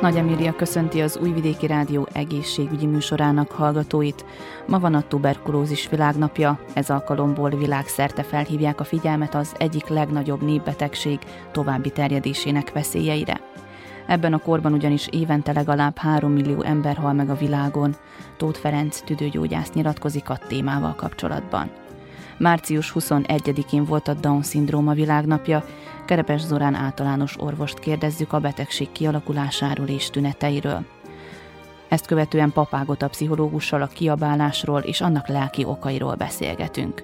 Nagy Emília köszönti az Újvidéki Rádió egészségügyi műsorának hallgatóit. Ma van a tuberkulózis világnapja, ez alkalomból világszerte felhívják a figyelmet az egyik legnagyobb népbetegség további terjedésének veszélyeire. Ebben a korban ugyanis évente legalább 3 millió ember hal meg a világon. Tóth Ferenc tüdőgyógyász nyilatkozik a témával kapcsolatban. Március 21-én volt a Down-szindróma világnapja, Kerepes Zorán általános orvost kérdezzük a betegség kialakulásáról és tüneteiről. Ezt követően papágot a pszichológussal a kiabálásról és annak lelki okairól beszélgetünk.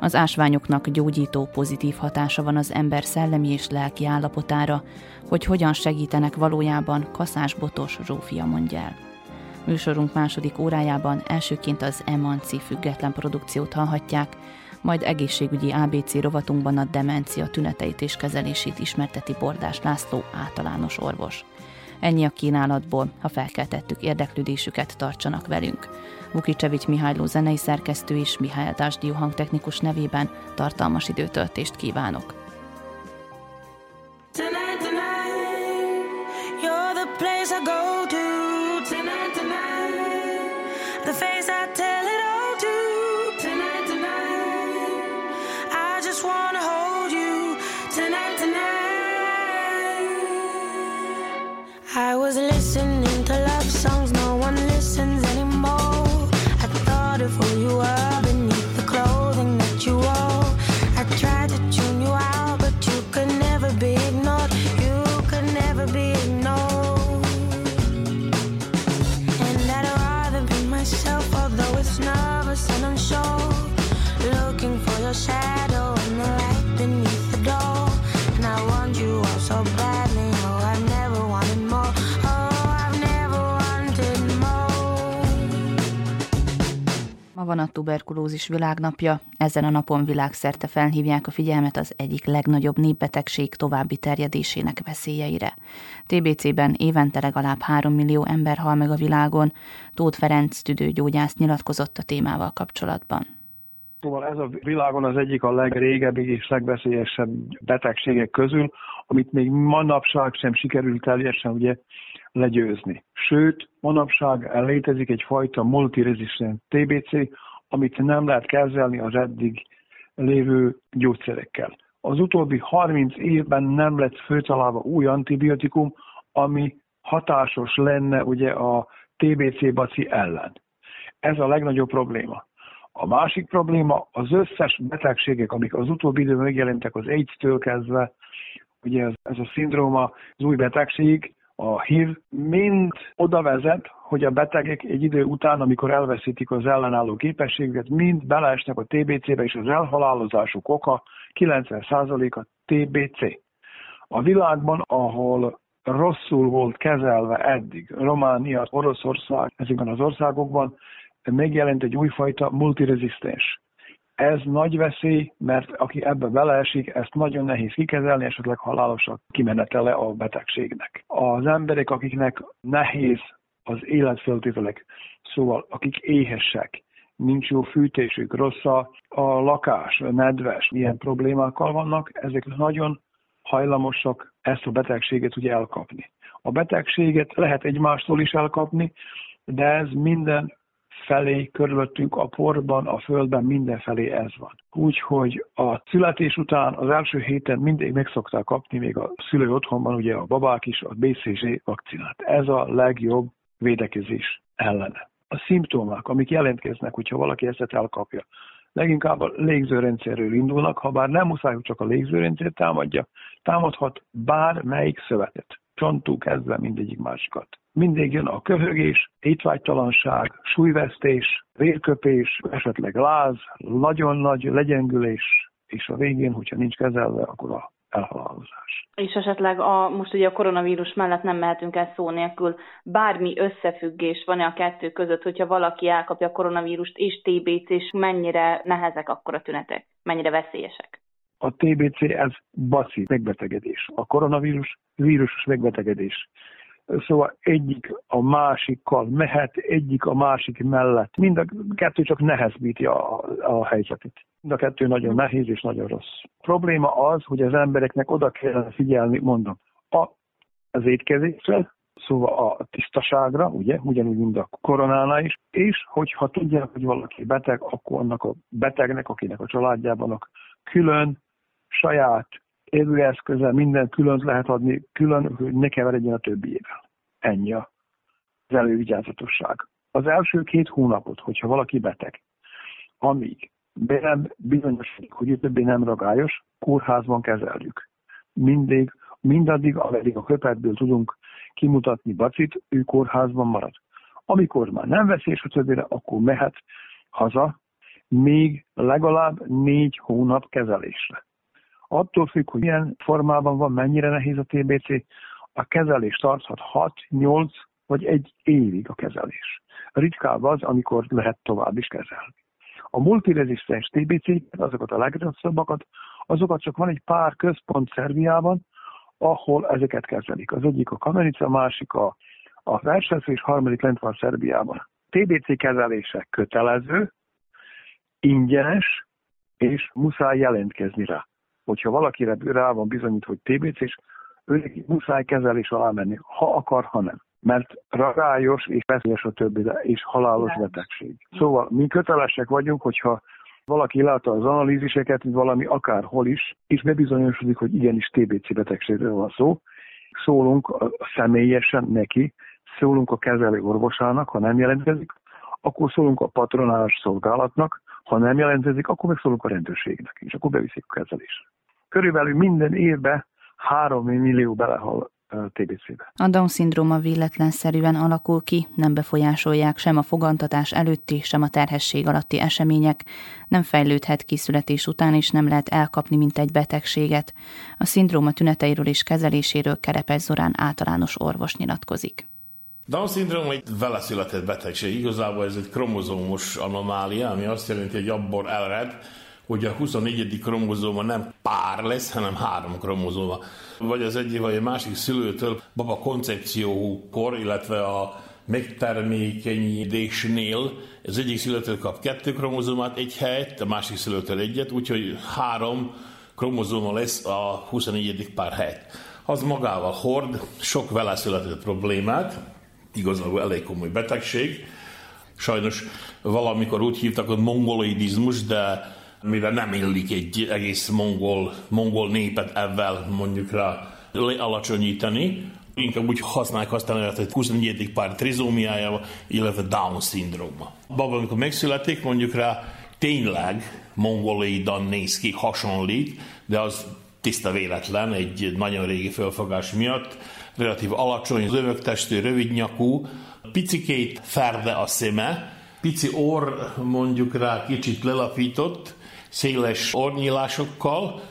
Az ásványoknak gyógyító pozitív hatása van az ember szellemi és lelki állapotára, hogy hogyan segítenek valójában Kaszás Botos Zsófia mondja el. Műsorunk második órájában elsőként az Emanci független produkciót hallhatják, majd egészségügyi ABC rovatunkban a demencia tüneteit és kezelését ismerteti Bordás László általános orvos. Ennyi a kínálatból, ha felkeltettük érdeklődésüket, tartsanak velünk. Vukicsevics Mihályló zenei szerkesztő és Mihály Dásdió hangtechnikus nevében tartalmas időtöltést kívánok. Tonight, tonight, you're the place I go to. The face I tell it all to. Tonight, tonight, I just wanna hold you. Tonight, tonight, I was van a tuberkulózis világnapja, ezen a napon világszerte felhívják a figyelmet az egyik legnagyobb népbetegség további terjedésének veszélyeire. TBC-ben évente legalább 3 millió ember hal meg a világon, Tóth Ferenc tüdőgyógyász nyilatkozott a témával kapcsolatban. Szóval ez a világon az egyik a legrégebbi és legveszélyesebb betegségek közül, amit még manapság sem sikerült teljesen ugye legyőzni. Sőt, manapság létezik egyfajta multiresistent TBC, amit nem lehet kezelni az eddig lévő gyógyszerekkel. Az utóbbi 30 évben nem lett főtalálva új antibiotikum, ami hatásos lenne ugye a TBC baci ellen. Ez a legnagyobb probléma. A másik probléma az összes betegségek, amik az utóbbi időben megjelentek az AIDS-től kezdve, ugye ez, ez a szindróma, az új betegség, a HIV, mind oda vezet, hogy a betegek egy idő után, amikor elveszítik az ellenálló képességüket, mind beleesnek a TBC-be, és az elhalálozásuk oka 90% a TBC. A világban, ahol rosszul volt kezelve eddig, Románia, Oroszország, ezekben az országokban megjelent egy újfajta multirezisztens. Ez nagy veszély, mert aki ebbe beleesik, ezt nagyon nehéz kikezelni, esetleg halálosak kimenetele a betegségnek. Az emberek, akiknek nehéz az életfeltételek, szóval akik éhesek, nincs jó fűtésük, rossz a, a lakás, nedves, milyen problémákkal vannak, ezek nagyon hajlamosak ezt a betegséget ugye elkapni. A betegséget lehet egymástól is elkapni, de ez minden felé, körülöttünk a porban, a földben, mindenfelé ez van. Úgyhogy a születés után az első héten mindig meg szokták kapni, még a szülő otthonban ugye a babák is a BCG vakcinát. Ez a legjobb védekezés ellene. A szimptomák, amik jelentkeznek, hogyha valaki ezt elkapja, leginkább a légzőrendszerről indulnak, ha bár nem muszáj, hogy csak a légzőrendszer támadja, támadhat bármelyik szövetet. Csontú kezdve mindegyik másikat. Mindig jön a köhögés, étvágytalanság, súlyvesztés, vérköpés, esetleg láz, nagyon nagy legyengülés, és a végén, hogyha nincs kezelve, akkor a elhalálozás. És esetleg a, most ugye a koronavírus mellett nem mehetünk el szó nélkül, bármi összefüggés van-e a kettő között, hogyha valaki elkapja a koronavírust és TBC, és mennyire nehezek akkor a tünetek, mennyire veszélyesek? A TBC ez baci megbetegedés. A koronavírus vírusos megbetegedés. Szóval egyik a másikkal mehet, egyik a másik mellett. Mind a kettő csak nehezbíti a, a helyzetet. Mind a kettő nagyon nehéz és nagyon rossz. Probléma az, hogy az embereknek oda kellene figyelni, mondom, a, az étkezésre, szóval a tisztaságra, ugye, ugyanúgy, mint a koronánál is, és hogyha tudják, hogy valaki beteg, akkor annak a betegnek, akinek a családjában a külön saját évőeszközzel minden külön lehet adni, külön, hogy ne keveredjen a többiével. Ennyi az elővigyázatosság. Az első két hónapot, hogyha valaki beteg, amíg be nem bizonyosodik, hogy ő többé nem ragályos, kórházban kezeljük. Mindig, mindaddig, ameddig a köpetből tudunk kimutatni bacit, ő kórházban marad. Amikor már nem veszélyes a többére, akkor mehet haza, még legalább négy hónap kezelésre. Attól függ, hogy milyen formában van, mennyire nehéz a TBC, a kezelés tarthat 6-8 vagy egy évig a kezelés. Ritkább az, amikor lehet tovább is kezelni. A multirezisztens TBC, azokat a legrosszabbakat, azokat csak van egy pár központ Szerbiában, ahol ezeket kezelik. Az egyik a Kamenica, a másik a, a Versensző, és harmadik lent van Szerbiában. TBC kezelése kötelező, ingyenes, és muszáj jelentkezni rá hogyha valakire rá van bizonyít, hogy TBC, és őnek muszáj kezelés alá menni, ha akar, ha nem. Mert ragályos és veszélyes a többi, és halálos betegség. Szóval mi kötelesek vagyunk, hogyha valaki látta az analíziseket, hogy valami akárhol is, és bebizonyosodik, hogy igenis TBC betegségről van szó, szólunk személyesen neki, szólunk a kezelő orvosának, ha nem jelentkezik, akkor szólunk a patronálás szolgálatnak, ha nem jelentkezik, akkor meg szólunk a rendőrségnek, és akkor beviszik a kezelésre körülbelül minden évben 3 millió belehal TBC-be. A Down-szindróma véletlenszerűen alakul ki, nem befolyásolják sem a fogantatás előtti, sem a terhesség alatti események, nem fejlődhet ki születés után, és nem lehet elkapni, mint egy betegséget. A szindróma tüneteiről és kezeléséről Kerepes Zorán általános orvos nyilatkozik. Down-szindróma egy vele született betegség. Igazából ez egy kromozómos anomália, ami azt jelenti, hogy abból elred, hogy a 24. kromozóma nem pár lesz, hanem három kromozóma. Vagy az egyik, vagy a másik szülőtől baba koncepciókor, illetve a megtermékenyítésnél az egyik szülőtől kap kettő kromozómát egy helyet, a másik szülőtől egyet, úgyhogy három kromozóma lesz a 24. pár helyet. Az magával hord sok vele született problémát, igazából elég komoly betegség. Sajnos valamikor úgy hívtak, hogy mongoloidizmus, de mivel nem illik egy egész mongol, mongol népet ebben mondjuk rá alacsonyítani, inkább úgy használják azt a nevet, hogy 24. pár trizómiája, illetve Down szindróma. Baba, amikor megszületik, mondjuk rá tényleg mongolaidan néz ki, hasonlít, de az tiszta véletlen, egy nagyon régi fölfogás miatt, relatív alacsony, zövögtestű, rövidnyakú, picikét ferde a szeme, pici orr mondjuk rá kicsit lelapított, széles ornyílásokkal,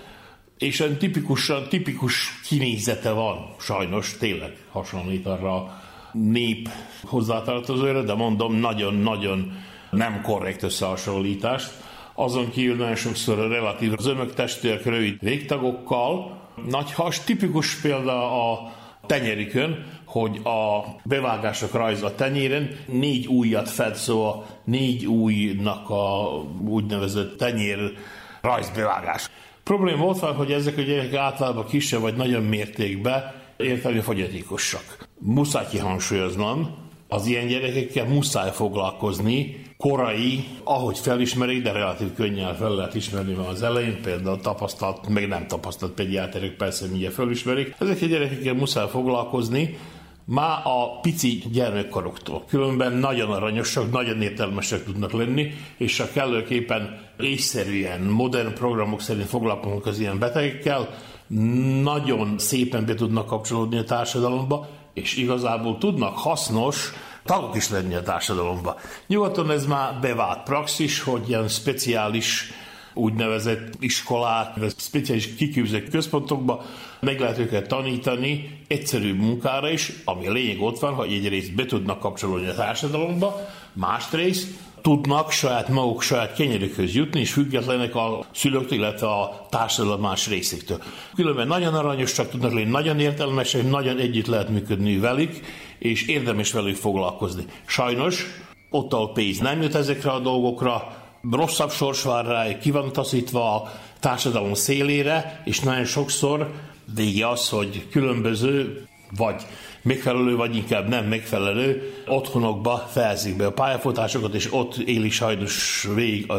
és egy tipikusan, tipikus kinézete van, sajnos tényleg hasonlít arra a nép hozzátartozóra, de mondom, nagyon-nagyon nem korrekt összehasonlítást. Azon kívül nagyon sokszor a relatív zömök testűek rövid végtagokkal. Nagy has, tipikus példa a tenyerikön, hogy a bevágások rajz a tenyéren négy újat fed, szóval négy újnak a úgynevezett tenyér rajzbevágás. Probléma volt van, hogy ezek a gyerekek általában kisebb vagy nagyon mértékben értelmi fogyatékosak. Muszáj kihangsúlyoznom, az ilyen gyerekekkel muszáj foglalkozni, korai, ahogy felismerik, de relatív könnyen fel lehet ismerni van az elején, például tapasztalt, meg nem tapasztalt pediáterek persze mindjárt felismerik. Ezek a gyerekekkel muszáj foglalkozni, már a pici gyermekkoroktól. Különben nagyon aranyosak, nagyon értelmesek tudnak lenni, és ha kellőképpen észszerűen, modern programok szerint foglalkozunk az ilyen betegekkel, nagyon szépen be tudnak kapcsolódni a társadalomba, és igazából tudnak hasznos tagok is lenni a társadalomba. Nyugaton ez már bevált praxis, hogy ilyen speciális úgynevezett iskolák, speciális kiképzett központokba meg lehet őket tanítani egyszerű munkára is, ami a lényeg ott van, hogy egyrészt be tudnak kapcsolódni a társadalomba, másrészt tudnak saját maguk saját kenyerükhöz jutni, és függetlenek a szülőktől, illetve a társadalom más részétől. Különben nagyon aranyosak tudnak lenni, nagyon értelmesek, nagyon együtt lehet működni velük, és érdemes velük foglalkozni. Sajnos ott a pénz nem jut ezekre a dolgokra, rosszabb sors vár rá, ki van taszítva a társadalom szélére, és nagyon sokszor vége az, hogy különböző vagy megfelelő, vagy inkább nem megfelelő otthonokba fejezik be a pályafutásokat, és ott éli sajnos végig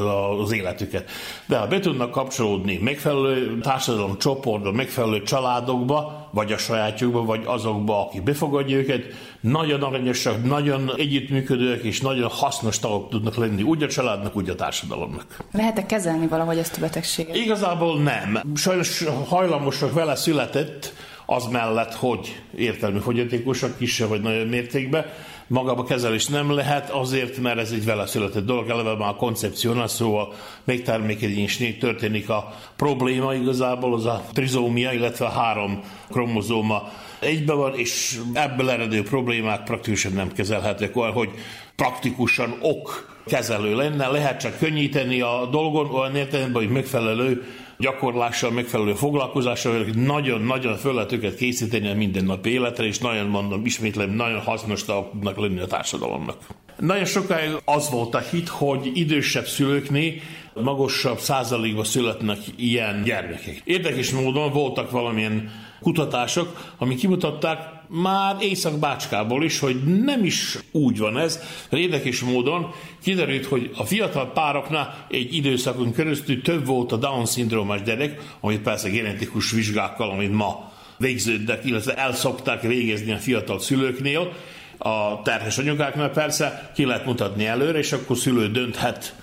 az életüket. De ha be tudnak kapcsolódni megfelelő társadalom csoportba, megfelelő családokba, vagy a sajátjukba, vagy azokba, aki befogadja őket, nagyon aranyosak, nagyon együttműködőek, és nagyon hasznos tagok tudnak lenni, úgy a családnak, úgy a társadalomnak. Lehet-e kezelni valahogy ezt a betegséget? Igazából nem. Sajnos hajlamosak vele született, az mellett, hogy értelmi fogyatékosak kisebb vagy nagyobb mértékben, magába kezelés nem lehet, azért, mert ez egy vele született dolog, eleve már a koncepciónál, szóval még termékenyésnél történik a probléma igazából, az a trizómia, illetve a három kromozóma egybe van, és ebből eredő problémák praktikusan nem kezelhetők, olyan, hogy praktikusan ok kezelő lenne, lehet csak könnyíteni a dolgon, olyan értelemben, hogy megfelelő gyakorlással, megfelelő foglalkozással, nagyon-nagyon föl lehet őket készíteni a mindennapi életre, és nagyon mondom, ismétlem, nagyon hasznos tudnak lenni a társadalomnak. Nagyon sokáig az volt a hit, hogy idősebb szülőknél magasabb százalékban születnek ilyen gyermekek. Érdekes módon voltak valamilyen kutatások, ami kimutatták, már Észak-Bácskából is, hogy nem is úgy van ez. Érdekes módon kiderült, hogy a fiatal pároknál egy időszakon keresztül több volt a Down-szindrómás gyerek, amit persze genetikus vizsgákkal, amit ma végződnek, illetve el szokták végezni a fiatal szülőknél, a terhes anyukáknál persze ki lehet mutatni előre, és akkor szülő dönthet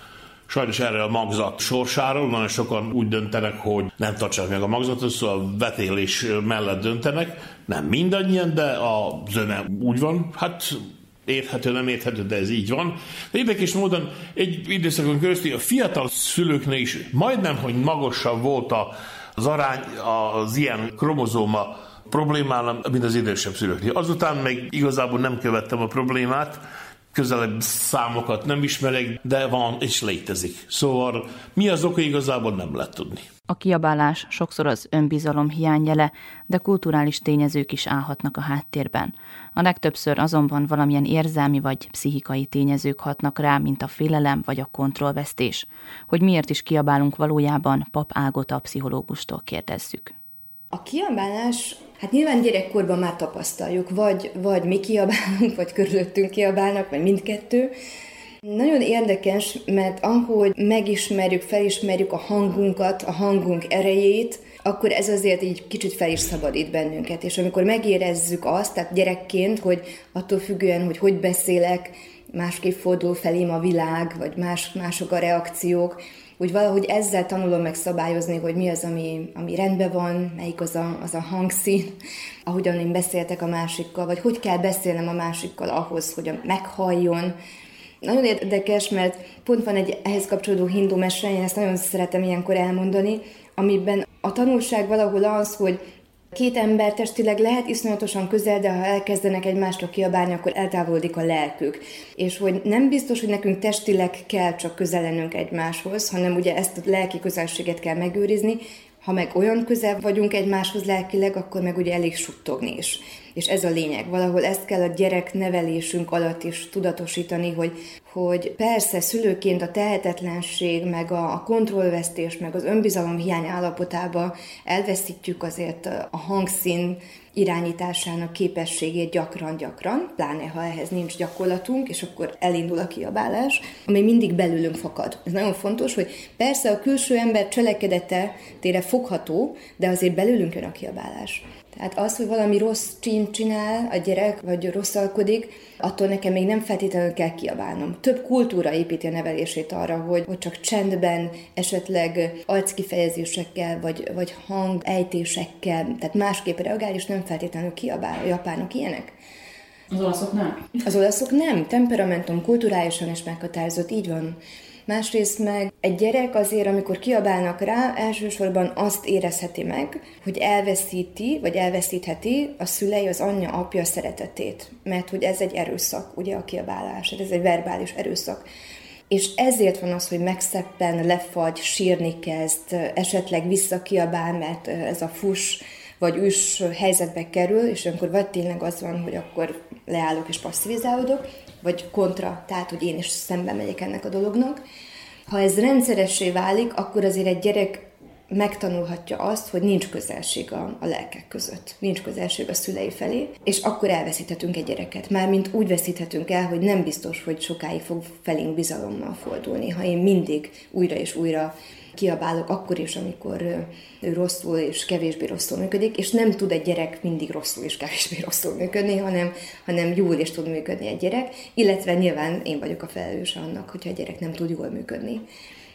Sajnos erre a magzat sorsáról nagyon sokan úgy döntenek, hogy nem tartsák meg a magzatot, szóval a vetélés mellett döntenek. Nem mindannyian, de a zöme úgy van. Hát érthető, nem érthető, de ez így van. De érdekes módon egy időszakon keresztül a fiatal szülőknél is majdnem, hogy magasabb volt az arány az ilyen kromozóma problémánál, mint az idősebb szülőknél. Azután még igazából nem követtem a problémát, közelebb számokat nem ismerek, de van és létezik. Szóval mi az oka igazából nem lehet tudni. A kiabálás sokszor az önbizalom hiányjele, de kulturális tényezők is állhatnak a háttérben. A legtöbbször azonban valamilyen érzelmi vagy pszichikai tényezők hatnak rá, mint a félelem vagy a kontrollvesztés. Hogy miért is kiabálunk valójában, pap Ágota pszichológustól kérdezzük. A kiabálás, hát nyilván gyerekkorban már tapasztaljuk, vagy, vagy mi kiabálunk, vagy körülöttünk kiabálnak, vagy mindkettő. Nagyon érdekes, mert ahogy megismerjük, felismerjük a hangunkat, a hangunk erejét, akkor ez azért így kicsit fel is szabadít bennünket. És amikor megérezzük azt, tehát gyerekként, hogy attól függően, hogy hogy beszélek, másképp fordul felém a világ, vagy más, mások a reakciók, úgy valahogy ezzel tanulom meg szabályozni, hogy mi az, ami, ami rendben van, melyik az a, az a hangszín, ahogyan én beszéltek a másikkal, vagy hogy kell beszélnem a másikkal ahhoz, hogy meghalljon. Nagyon érdekes, mert pont van egy ehhez kapcsolódó hindu mese, én ezt nagyon szeretem ilyenkor elmondani, amiben a tanulság valahol az, hogy Két ember testileg lehet iszonyatosan közel, de ha elkezdenek egymástól kiabálni, akkor eltávolodik a lelkük. És hogy nem biztos, hogy nekünk testileg kell csak közel lennünk egymáshoz, hanem ugye ezt a lelki közelséget kell megőrizni, ha meg olyan közel vagyunk egymáshoz lelkileg, akkor meg ugye elég suttogni is. És ez a lényeg. Valahol ezt kell a gyerek nevelésünk alatt is tudatosítani, hogy, hogy persze szülőként a tehetetlenség, meg a, kontrollvesztés, meg az önbizalom hiány állapotába elveszítjük azért a hangszín irányításának képességét gyakran-gyakran, pláne ha ehhez nincs gyakorlatunk, és akkor elindul a kiabálás, ami mindig belülünk fakad. Ez nagyon fontos, hogy persze a külső ember cselekedete tére fogható, de azért belülünk jön a kiabálás. Tehát az, hogy valami rossz csínt csinál a gyerek, vagy rosszalkodik, attól nekem még nem feltétlenül kell kiabálnom. Több kultúra építi a nevelését arra, hogy, hogy csak csendben, esetleg arckifejezésekkel, vagy, vagy hangejtésekkel, tehát másképp reagál, és nem feltétlenül kiabál. A japánok ilyenek. Az olaszok nem? Az olaszok nem. Temperamentum kulturálisan is meghatározott, így van. Másrészt meg egy gyerek azért, amikor kiabálnak rá, elsősorban azt érezheti meg, hogy elveszíti, vagy elveszítheti a szülei, az anyja, apja szeretetét. Mert hogy ez egy erőszak, ugye a kiabálás, ez egy verbális erőszak. És ezért van az, hogy megszeppen, lefagy, sírni kezd, esetleg visszakiabál, mert ez a fus vagy üs helyzetbe kerül, és akkor vagy tényleg az van, hogy akkor leállok és passzivizálódok, vagy kontra, tehát hogy én is szembe megyek ennek a dolognak. Ha ez rendszeressé válik, akkor azért egy gyerek megtanulhatja azt, hogy nincs közelség a, a lelkek között, nincs közelség a szülei felé, és akkor elveszíthetünk egy gyereket. Mármint úgy veszíthetünk el, hogy nem biztos, hogy sokáig fog felénk bizalommal fordulni, ha én mindig újra és újra kiabálok akkor is, amikor ő rosszul és kevésbé rosszul működik, és nem tud egy gyerek mindig rosszul és kevésbé rosszul működni, hanem, hanem jól is tud működni egy gyerek, illetve nyilván én vagyok a felelős annak, hogyha a gyerek nem tud jól működni.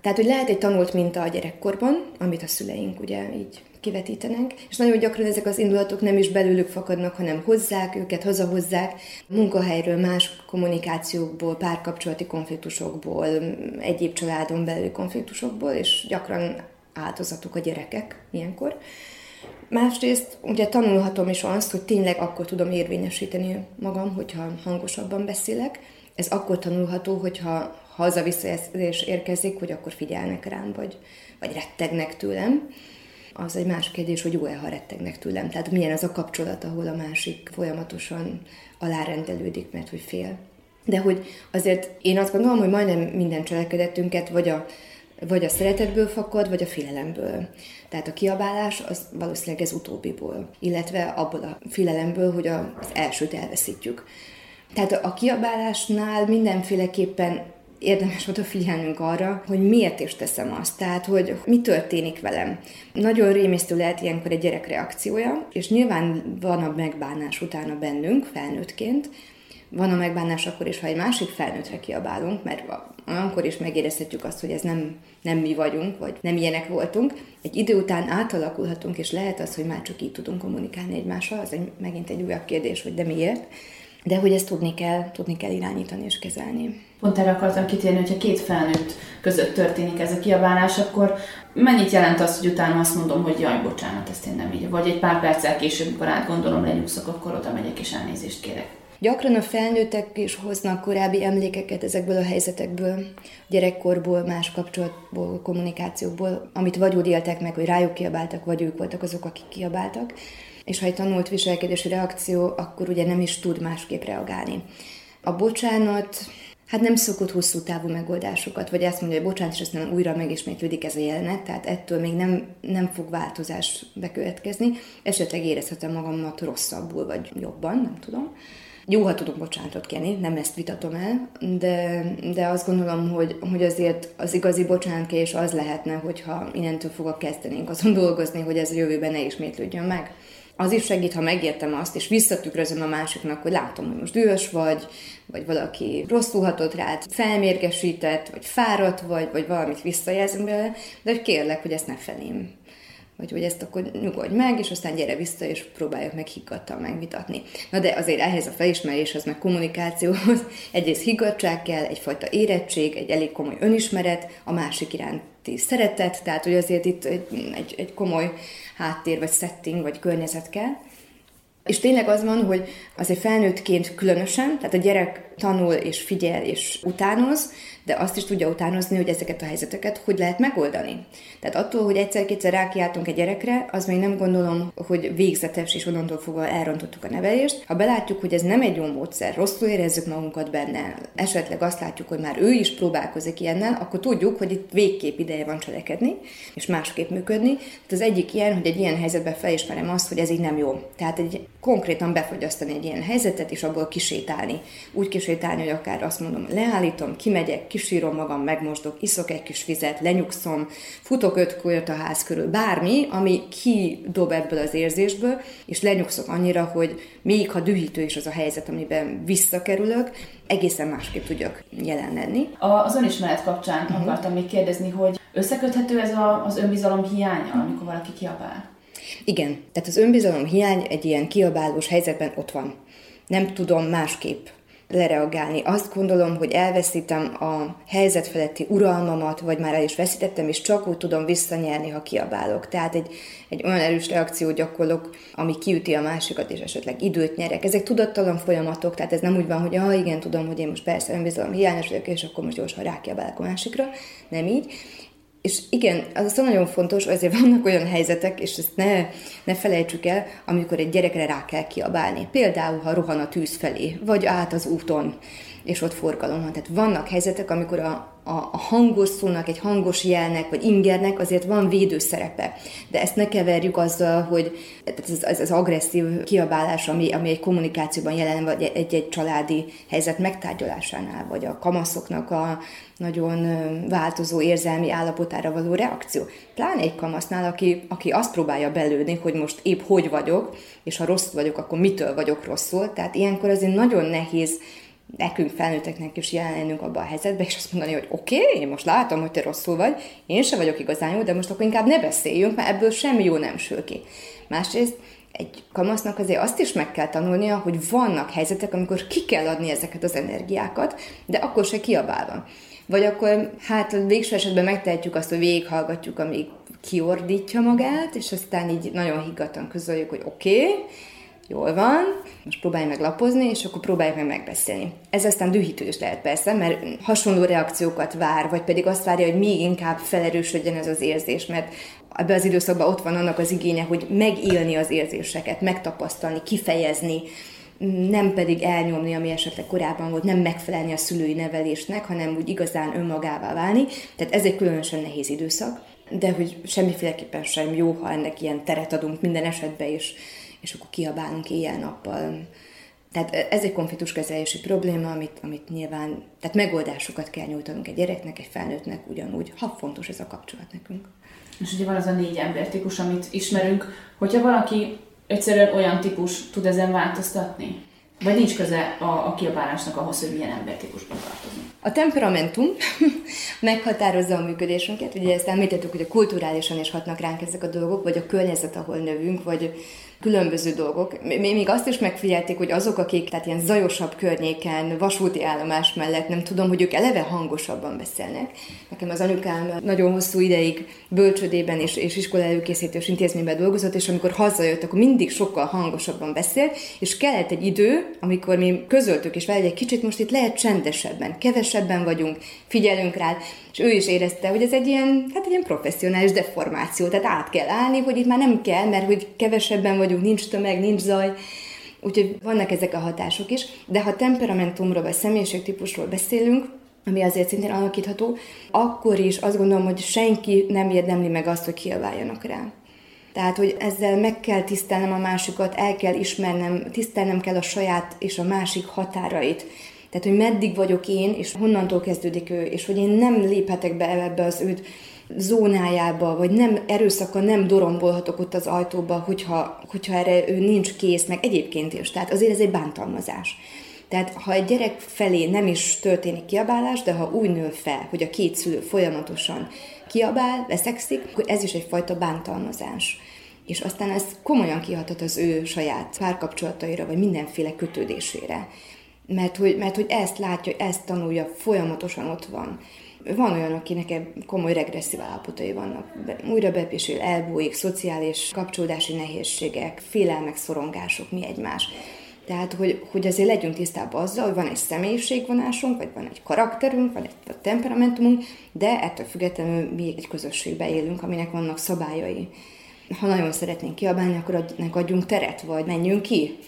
Tehát, hogy lehet egy tanult minta a gyerekkorban, amit a szüleink ugye így kivetítenek, és nagyon gyakran ezek az indulatok nem is belőlük fakadnak, hanem hozzák őket, hazahozzák munkahelyről, más kommunikációkból, párkapcsolati konfliktusokból, egyéb családon belüli konfliktusokból, és gyakran áldozatok a gyerekek ilyenkor. Másrészt ugye tanulhatom is azt, hogy tényleg akkor tudom érvényesíteni magam, hogyha hangosabban beszélek. Ez akkor tanulható, hogyha haza visszajelzés érkezik, hogy akkor figyelnek rám, vagy, vagy rettegnek tőlem az egy más kérdés, hogy jó-e, ha rettegnek tőlem. Tehát milyen az a kapcsolat, ahol a másik folyamatosan alárendelődik, mert hogy fél. De hogy azért én azt gondolom, hogy majdnem minden cselekedetünket vagy a, vagy a szeretetből fakad, vagy a félelemből. Tehát a kiabálás az valószínűleg ez utóbbiból, illetve abból a félelemből, hogy az elsőt elveszítjük. Tehát a kiabálásnál mindenféleképpen érdemes odafigyelnünk arra, hogy miért is teszem azt, tehát hogy mi történik velem. Nagyon rémisztő lehet ilyenkor egy gyerek reakciója, és nyilván van a megbánás utána bennünk, felnőttként, van a megbánás akkor is, ha egy másik felnőttre kiabálunk, mert olyankor is megérezhetjük azt, hogy ez nem, nem mi vagyunk, vagy nem ilyenek voltunk. Egy idő után átalakulhatunk, és lehet az, hogy már csak így tudunk kommunikálni egymással, az egy, megint egy újabb kérdés, hogy de miért. De hogy ezt tudni kell, tudni kell irányítani és kezelni. Pont erre akartam kitérni, hogyha két felnőtt között történik ez a kiabálás, akkor mennyit jelent az, hogy utána azt mondom, hogy jaj, bocsánat, ezt én nem így. Vagy egy pár perccel később, amikor átgondolom, lenyugszok, akkor oda megyek és elnézést kérek. Gyakran a felnőttek is hoznak korábbi emlékeket ezekből a helyzetekből, gyerekkorból, más kapcsolatból, kommunikációkból, amit vagy úgy éltek meg, hogy rájuk kiabáltak, vagy ők voltak azok, akik kiabáltak és ha egy tanult viselkedési reakció, akkor ugye nem is tud másképp reagálni. A bocsánat, hát nem szokott hosszú távú megoldásokat, vagy azt mondja, hogy bocsánat, és aztán újra megismétlődik ez a jelenet, tehát ettől még nem, nem fog változás bekövetkezni, esetleg érezhetem magamat rosszabbul, vagy jobban, nem tudom. Jó, ha tudok bocsánatot kérni, nem ezt vitatom el, de, de azt gondolom, hogy, hogy azért az igazi bocsánatkérés az lehetne, hogyha innentől fogok kezdenénk azon dolgozni, hogy ez a jövőben ne ismétlődjön meg az is segít, ha megértem azt, és visszatükrözöm a másiknak, hogy látom, hogy most dühös vagy, vagy valaki rosszul hatott rád, felmérgesített, vagy fáradt vagy, vagy valamit visszajelzem belőle, de hogy kérlek, hogy ezt ne felém. Vagy hogy ezt akkor nyugodj meg, és aztán gyere vissza, és próbáljuk meg higgadtan megvitatni. Na de azért ehhez a felismeréshez, meg kommunikációhoz egyrészt higgadság kell, egyfajta érettség, egy elég komoly önismeret, a másik iránti szeretet, tehát hogy azért itt egy, egy komoly háttér, vagy setting, vagy környezet kell. És tényleg az van, hogy azért felnőttként különösen, tehát a gyerek tanul és figyel és utánoz, de azt is tudja utánozni, hogy ezeket a helyzeteket hogy lehet megoldani. Tehát attól, hogy egyszer-kétszer rákiáltunk egy gyerekre, az még nem gondolom, hogy végzetes, és onnantól fogva elrontottuk a nevelést. Ha belátjuk, hogy ez nem egy jó módszer, rosszul érezzük magunkat benne, esetleg azt látjuk, hogy már ő is próbálkozik ilyennel, akkor tudjuk, hogy itt végképp ideje van cselekedni, és másképp működni. Tehát az egyik ilyen, hogy egy ilyen helyzetben felismerem azt, hogy ez így nem jó. Tehát egy konkrétan befogyasztani egy ilyen helyzetet, és abból kisétálni. Úgy kisétálni, hogy akár azt mondom, leállítom, kimegyek, kisírom magam, megmosdok, iszok egy kis vizet, lenyugszom, futok öt kölyöt a ház körül, bármi, ami kidob ebből az érzésből, és lenyugszok annyira, hogy még ha dühítő is az a helyzet, amiben visszakerülök, egészen másképp tudjak jelen lenni. Az önismeret kapcsán uh-huh. akartam még kérdezni, hogy összeköthető ez a, az önbizalom hiánya, amikor valaki kiabál? Igen, tehát az önbizalom hiány egy ilyen kiabálós helyzetben ott van. Nem tudom másképp lereagálni. Azt gondolom, hogy elveszítem a helyzet feletti uralmamat, vagy már el is veszítettem, és csak úgy tudom visszanyerni, ha kiabálok. Tehát egy, egy olyan erős reakciót gyakorlok, ami kiüti a másikat, és esetleg időt nyerek. Ezek tudattalan folyamatok, tehát ez nem úgy van, hogy ah, igen, tudom, hogy én most persze önbizalom hiányos vagyok, és akkor most gyorsan rákiabálok a másikra. Nem így és igen, az nagyon fontos, azért vannak olyan helyzetek, és ezt ne, ne felejtsük el, amikor egy gyerekre rá kell kiabálni. Például, ha rohan a tűz felé, vagy át az úton, és ott forgalom van. Tehát vannak helyzetek, amikor a, a, a hangos szónak, egy hangos jelnek, vagy ingernek azért van védőszerepe. De ezt ne keverjük azzal, hogy ez, ez az agresszív kiabálás, ami, ami egy kommunikációban jelen, vagy egy-egy családi helyzet megtárgyalásánál, vagy a kamaszoknak a nagyon változó érzelmi állapotára való reakció. Pláne egy kamasznál, aki, aki azt próbálja belőni, hogy most épp hogy vagyok, és ha rossz vagyok, akkor mitől vagyok rosszul. Tehát ilyenkor azért nagyon nehéz nekünk felnőtteknek is jelenlennünk abban a helyzetben, és azt mondani, hogy oké, okay, én most látom, hogy te rosszul vagy, én sem vagyok igazán jó, de most akkor inkább ne beszéljünk, mert ebből semmi jó nem sül ki. Másrészt egy kamasznak azért azt is meg kell tanulnia, hogy vannak helyzetek, amikor ki kell adni ezeket az energiákat, de akkor se kiabálva. Vagy akkor hát végső esetben megtehetjük azt, hogy végighallgatjuk, amíg kiordítja magát, és aztán így nagyon higgadtan közöljük, hogy oké, okay, jól van, most próbálj meg lapozni, és akkor próbálj meg megbeszélni. Ez aztán dühítő is lehet persze, mert hasonló reakciókat vár, vagy pedig azt várja, hogy még inkább felerősödjen ez az érzés, mert ebben az időszakban ott van annak az igénye, hogy megélni az érzéseket, megtapasztalni, kifejezni, nem pedig elnyomni, ami esetleg korábban volt, nem megfelelni a szülői nevelésnek, hanem úgy igazán önmagává válni. Tehát ez egy különösen nehéz időszak, de hogy semmiféleképpen sem jó, ha ennek ilyen teret adunk minden esetben, és, és akkor kiabálunk éjjel-nappal. Tehát ez egy konfliktuskezelési probléma, amit, amit nyilván, tehát megoldásokat kell nyújtanunk egy gyereknek, egy felnőttnek ugyanúgy, ha fontos ez a kapcsolat nekünk. És ugye van az a négy embertípus, amit ismerünk, hogyha valaki egyszerűen olyan típus tud ezen változtatni? Vagy nincs köze a, a kiabálásnak ahhoz, hogy milyen embertípusban tartozunk? A temperamentum meghatározza a működésünket. Ugye ezt említettük, hogy a kulturálisan is hatnak ránk ezek a dolgok, vagy a környezet, ahol növünk, vagy különböző dolgok. Még azt is megfigyelték, hogy azok, akik tehát ilyen zajosabb környéken, vasúti állomás mellett, nem tudom, hogy ők eleve hangosabban beszélnek. Nekem az anyukám nagyon hosszú ideig bölcsödében és, és iskola előkészítős intézményben dolgozott, és amikor hazajött, akkor mindig sokkal hangosabban beszélt, és kellett egy idő, amikor mi közöltük és vele, egy kicsit most itt lehet csendesebben, kevesebben vagyunk, figyelünk rá, és ő is érezte, hogy ez egy ilyen, hát egy ilyen professzionális deformáció, tehát át kell állni, hogy itt már nem kell, mert hogy kevesebben vagyunk, nincs tömeg, nincs zaj, úgyhogy vannak ezek a hatások is, de ha temperamentumról vagy személyiségtípusról beszélünk, ami azért szintén alakítható, akkor is azt gondolom, hogy senki nem érdemli meg azt, hogy kiabáljanak rá. Tehát, hogy ezzel meg kell tisztelnem a másikat, el kell ismernem, tisztelnem kell a saját és a másik határait. Tehát, hogy meddig vagyok én, és honnantól kezdődik ő, és hogy én nem léphetek be ebbe az őt zónájába, vagy nem erőszakkal nem dorombolhatok ott az ajtóba, hogyha, hogyha erre ő nincs kész, meg egyébként is. Tehát azért ez egy bántalmazás. Tehát ha egy gyerek felé nem is történik kiabálás, de ha úgy nő fel, hogy a két szülő folyamatosan kiabál, veszekszik, akkor ez is egyfajta bántalmazás. És aztán ez komolyan kihatott az ő saját párkapcsolataira, vagy mindenféle kötődésére mert hogy, mert hogy ezt látja, ezt tanulja, folyamatosan ott van. Van olyan, akinek komoly regresszív állapotai vannak. Újra bepésél, elbújik, szociális kapcsolódási nehézségek, félelmek, szorongások, mi egymás. Tehát, hogy, hogy azért legyünk tisztában azzal, hogy van egy személyiségvonásunk, vagy van egy karakterünk, van egy temperamentumunk, de ettől függetlenül mi egy közösségbe élünk, aminek vannak szabályai. Ha nagyon szeretnénk kiabálni, akkor ennek adjunk teret, vagy menjünk ki.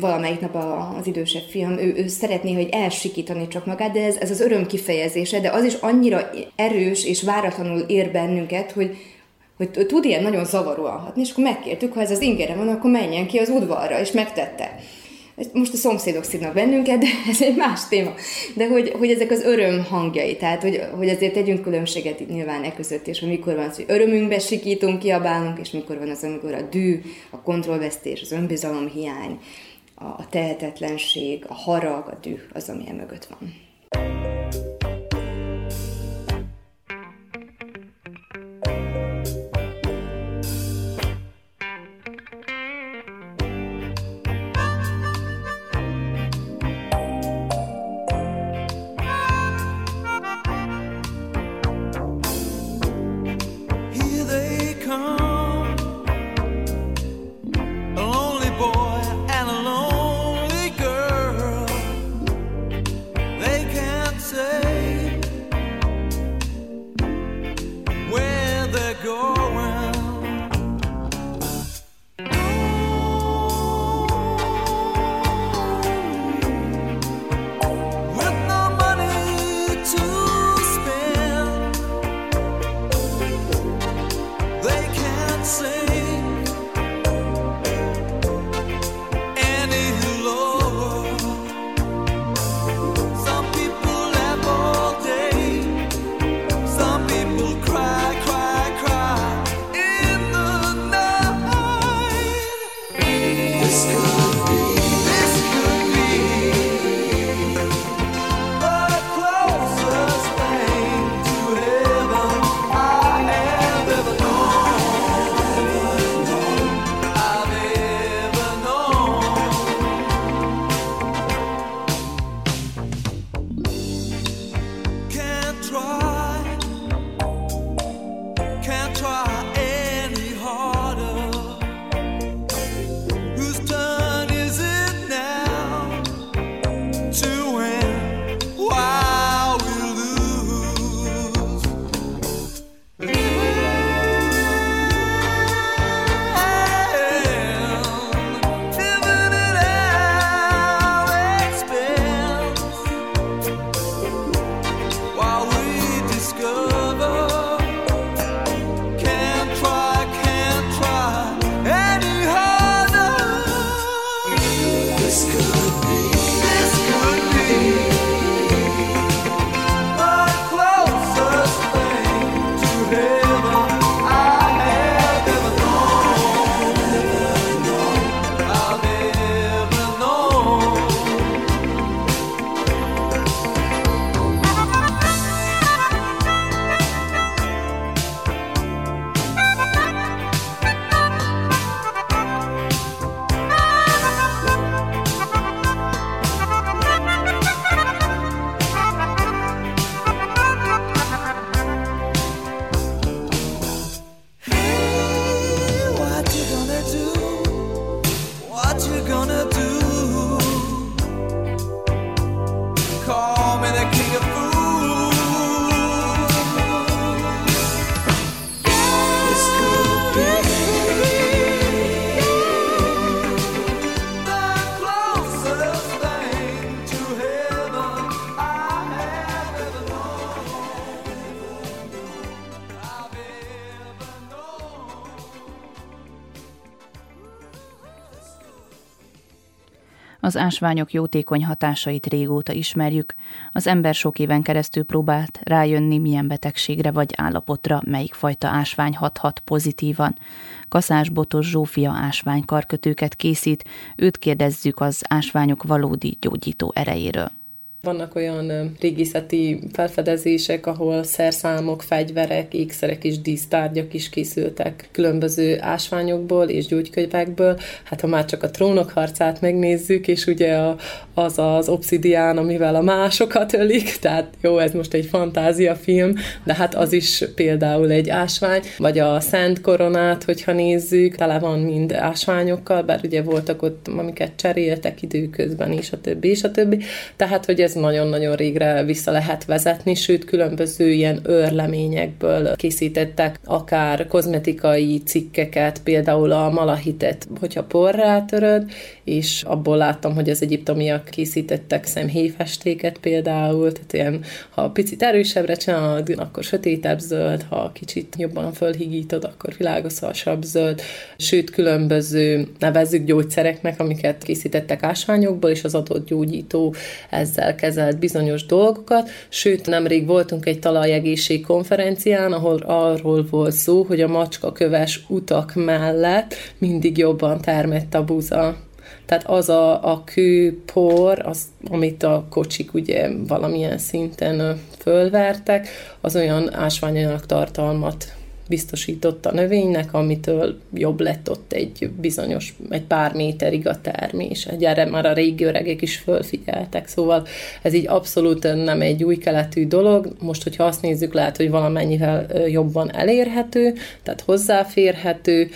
Valamelyik nap az idősebb fiam, ő, ő szeretné, hogy elsikítani csak magát, de ez, ez az öröm kifejezése, de az is annyira erős és váratlanul ér bennünket, hogy, hogy tud ilyen nagyon zavaróan hatni, és akkor megkértük, ha ez az ingere van, akkor menjen ki az udvarra, és megtette. Most a szomszédok szívnak bennünket, de ez egy más téma. De hogy, hogy ezek az öröm hangjai, tehát hogy, hogy azért tegyünk különbséget itt nyilván e között, és hogy mikor van az, hogy örömünkbe sikítunk, kiabálunk, és mikor van az, amikor a dű, a kontrollvesztés, az önbizalom hiány, a tehetetlenség, a harag, a dű az, ami mögött van. Ásványok jótékony hatásait régóta ismerjük, az ember sok éven keresztül próbált rájönni, milyen betegségre vagy állapotra melyik fajta ásvány hathat pozitívan. Kaszás Botos Zsófia ásványkarkötőket készít, őt kérdezzük az ásványok valódi gyógyító erejéről. Vannak olyan régészeti felfedezések, ahol szerszámok, fegyverek, ékszerek és dísztárgyak is készültek különböző ásványokból és gyógykönyvekből. Hát ha már csak a trónok harcát megnézzük, és ugye a, az az obszidián, amivel a másokat ölik, tehát jó, ez most egy fantáziafilm, de hát az is például egy ásvány, vagy a Szent Koronát, hogyha nézzük, tele van mind ásványokkal, bár ugye voltak ott, amiket cseréltek időközben, és a többi, és a többi. Tehát, hogy ez nagyon-nagyon régre vissza lehet vezetni, sőt, különböző ilyen őrleményekből készítettek akár kozmetikai cikkeket, például a malahitet, hogyha porrá töröd, és abból láttam, hogy az egyiptomiak készítettek szemhéjfestéket például, tehát ilyen, ha picit erősebbre csinálod, akkor sötétebb zöld, ha kicsit jobban fölhigítod, akkor világosabb zöld, sőt különböző nevezzük gyógyszereknek, amiket készítettek ásványokból, és az adott gyógyító ezzel kezelt bizonyos dolgokat, sőt nemrég voltunk egy talajegészség konferencián, ahol arról volt szó, hogy a macska köves utak mellett mindig jobban termett a buza. Tehát az a, a kőpor, az, amit a kocsik ugye valamilyen szinten fölvertek, az olyan ásványanyag tartalmat biztosított a növénynek, amitől jobb lett ott egy bizonyos, egy pár méterig a termés. Erre már a régi öregek is fölfigyeltek, szóval ez így abszolút nem egy új keletű dolog. Most, hogyha azt nézzük, lehet, hogy valamennyivel jobban elérhető, tehát hozzáférhető,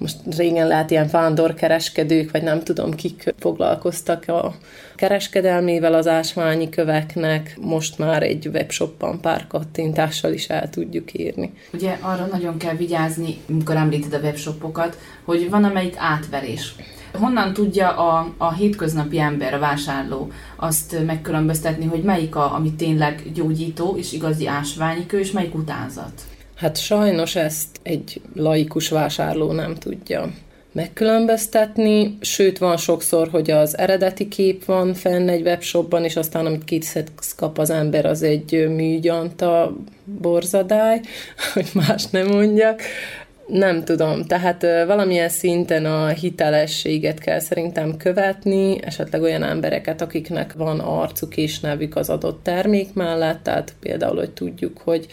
most régen lehet ilyen vándorkereskedők, vagy nem tudom kik foglalkoztak a kereskedelmével az ásványi köveknek, most már egy webshopban pár kattintással is el tudjuk írni. Ugye arra nagyon kell vigyázni, amikor említed a webshopokat, hogy van amelyik átverés. Honnan tudja a, a hétköznapi ember, a vásárló azt megkülönböztetni, hogy melyik a, ami tényleg gyógyító és igazi ásványi kő, és melyik utánzat? Hát sajnos ezt egy laikus vásárló nem tudja megkülönböztetni, sőt van sokszor, hogy az eredeti kép van fenn egy webshopban, és aztán amit kétszer kap az ember, az egy műgyanta borzadály, hogy más nem mondjak. Nem tudom, tehát valamilyen szinten a hitelességet kell szerintem követni, esetleg olyan embereket, akiknek van arcuk és nevük az adott termék mellett, tehát például, hogy tudjuk, hogy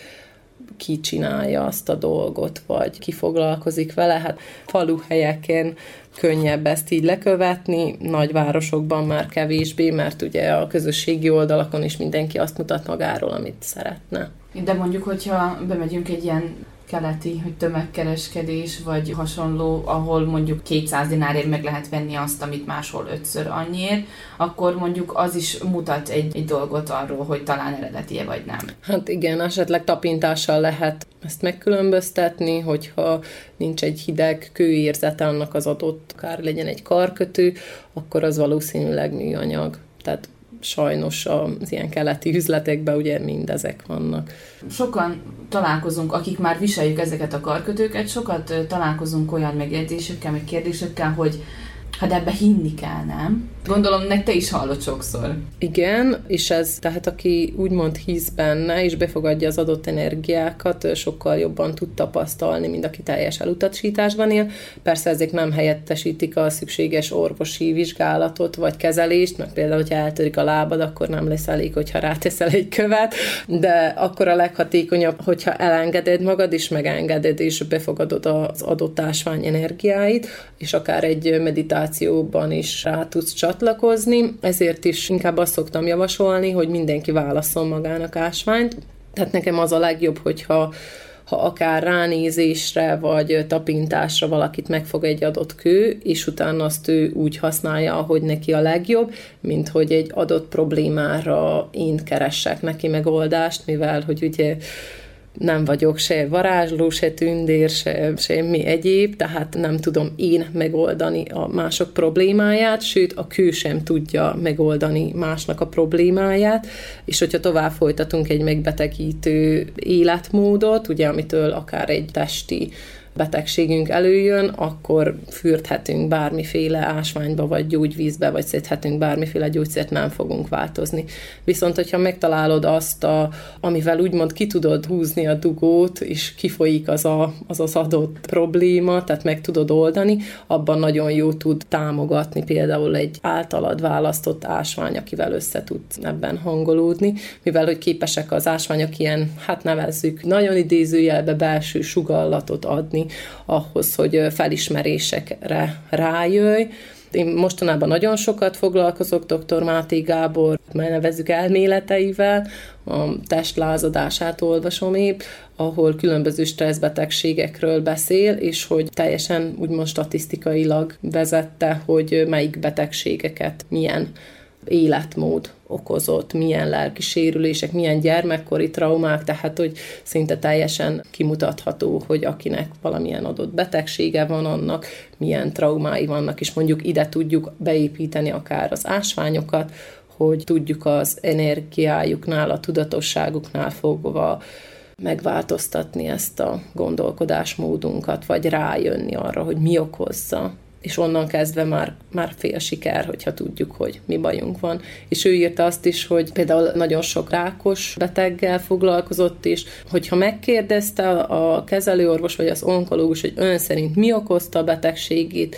ki csinálja azt a dolgot, vagy ki foglalkozik vele. Hát faluhelyeken könnyebb ezt így lekövetni, nagyvárosokban már kevésbé, mert ugye a közösségi oldalakon is mindenki azt mutat magáról, amit szeretne. De mondjuk, hogyha bemegyünk egy ilyen keleti, hogy tömegkereskedés, vagy hasonló, ahol mondjuk 200 dinárért meg lehet venni azt, amit máshol ötször annyiért, akkor mondjuk az is mutat egy, egy dolgot arról, hogy talán eredetie vagy nem. Hát igen, esetleg tapintással lehet ezt megkülönböztetni, hogyha nincs egy hideg kőérzete annak az adott, akár legyen egy karkötő, akkor az valószínűleg műanyag. Tehát sajnos az ilyen keleti üzletekben ugye mindezek vannak. Sokan találkozunk, akik már viseljük ezeket a karkötőket, sokat találkozunk olyan megjegyzésekkel, meg kérdésekkel, hogy Hát ebbe hinni kell, nem? Gondolom, nek te is hallod sokszor. Igen, és ez, tehát aki úgymond hisz benne, és befogadja az adott energiákat, sokkal jobban tud tapasztalni, mint aki teljes elutasításban él. Persze ezek nem helyettesítik a szükséges orvosi vizsgálatot, vagy kezelést, mert például, hogyha eltörik a lábad, akkor nem lesz elég, hogyha ráteszel egy követ, de akkor a leghatékonyabb, hogyha elengeded magad, és megengeded, és befogadod az adott ásvány energiáit, és akár egy meditációban is rá tudsz csatlakozni, ezért is inkább azt szoktam javasolni, hogy mindenki válaszol magának ásványt. Tehát nekem az a legjobb, hogyha ha akár ránézésre vagy tapintásra valakit megfog egy adott kő, és utána azt ő úgy használja, ahogy neki a legjobb, mint hogy egy adott problémára én keressek neki megoldást, mivel hogy ugye nem vagyok se varázsló, se tündér, se semmi egyéb, tehát nem tudom én megoldani a mások problémáját, sőt a kő sem tudja megoldani másnak a problémáját, és hogyha tovább folytatunk egy megbetegítő életmódot, ugye amitől akár egy testi betegségünk előjön, akkor fürdhetünk bármiféle ásványba, vagy gyógyvízbe, vagy szedhetünk bármiféle gyógyszert, nem fogunk változni. Viszont, hogyha megtalálod azt, a, amivel úgymond ki tudod húzni a dugót, és kifolyik az, a, az az adott probléma, tehát meg tudod oldani, abban nagyon jó tud támogatni például egy általad választott ásvány, akivel össze tudsz ebben hangolódni, mivel hogy képesek az ásványok ilyen, hát nevezzük, nagyon idézőjelbe belső sugallatot adni ahhoz, hogy felismerésekre rájöjj, én mostanában nagyon sokat foglalkozok dr. Máté Gábor, mert nevezzük elméleteivel, a testlázadását olvasom épp, ahol különböző stresszbetegségekről beszél, és hogy teljesen úgymond statisztikailag vezette, hogy melyik betegségeket milyen életmód okozott, milyen lelki sérülések, milyen gyermekkori traumák, tehát hogy szinte teljesen kimutatható, hogy akinek valamilyen adott betegsége van, annak milyen traumái vannak, és mondjuk ide tudjuk beépíteni akár az ásványokat, hogy tudjuk az energiájuknál, a tudatosságuknál fogva megváltoztatni ezt a gondolkodásmódunkat, vagy rájönni arra, hogy mi okozza és onnan kezdve már, már fél siker, hogyha tudjuk, hogy mi bajunk van. És ő írta azt is, hogy például nagyon sok rákos beteggel foglalkozott is, hogyha megkérdezte a kezelőorvos vagy az onkológus, hogy ön szerint mi okozta a betegségét,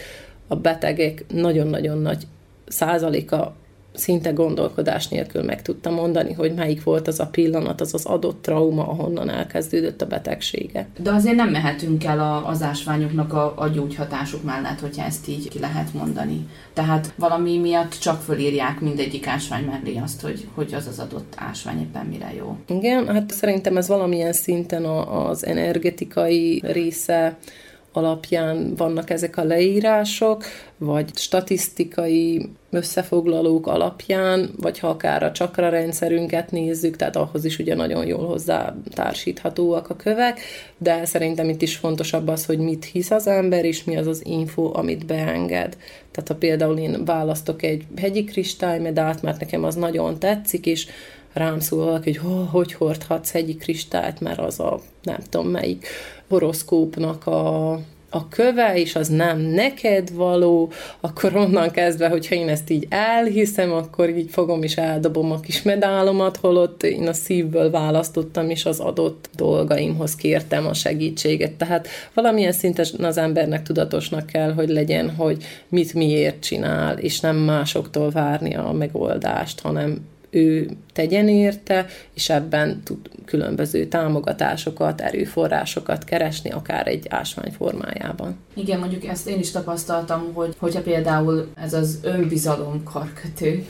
a betegek nagyon-nagyon nagy százaléka szinte gondolkodás nélkül meg tudta mondani, hogy melyik volt az a pillanat, az az adott trauma, ahonnan elkezdődött a betegsége. De azért nem mehetünk el az ásványoknak a, a gyógyhatásuk mellett, hogyha ezt így ki lehet mondani. Tehát valami miatt csak fölírják mindegyik ásvány mellé azt, hogy, hogy az az adott ásvány éppen mire jó. Igen, hát szerintem ez valamilyen szinten a, az energetikai része alapján vannak ezek a leírások, vagy statisztikai összefoglalók alapján, vagy ha akár a csakra rendszerünket nézzük, tehát ahhoz is ugye nagyon jól hozzá társíthatóak a kövek, de szerintem itt is fontosabb az, hogy mit hisz az ember, és mi az az info, amit beenged. Tehát ha például én választok egy hegyi kristálymedált, mert nekem az nagyon tetszik, és rám szól valaki, hogy oh, hogy hordhatsz hegyi kristályt, mert az a nem tudom melyik horoszkópnak a, a köve, és az nem neked való, akkor onnan kezdve, hogyha én ezt így elhiszem, akkor így fogom és eldobom a kis medálomat, holott én a szívből választottam, és az adott dolgaimhoz kértem a segítséget. Tehát valamilyen szinten az embernek tudatosnak kell, hogy legyen, hogy mit miért csinál, és nem másoktól várni a megoldást, hanem ő tegyen érte, és ebben tud különböző támogatásokat, erőforrásokat keresni, akár egy ásvány formájában. Igen, mondjuk ezt én is tapasztaltam, hogy hogyha például ez az önbizalom karkötő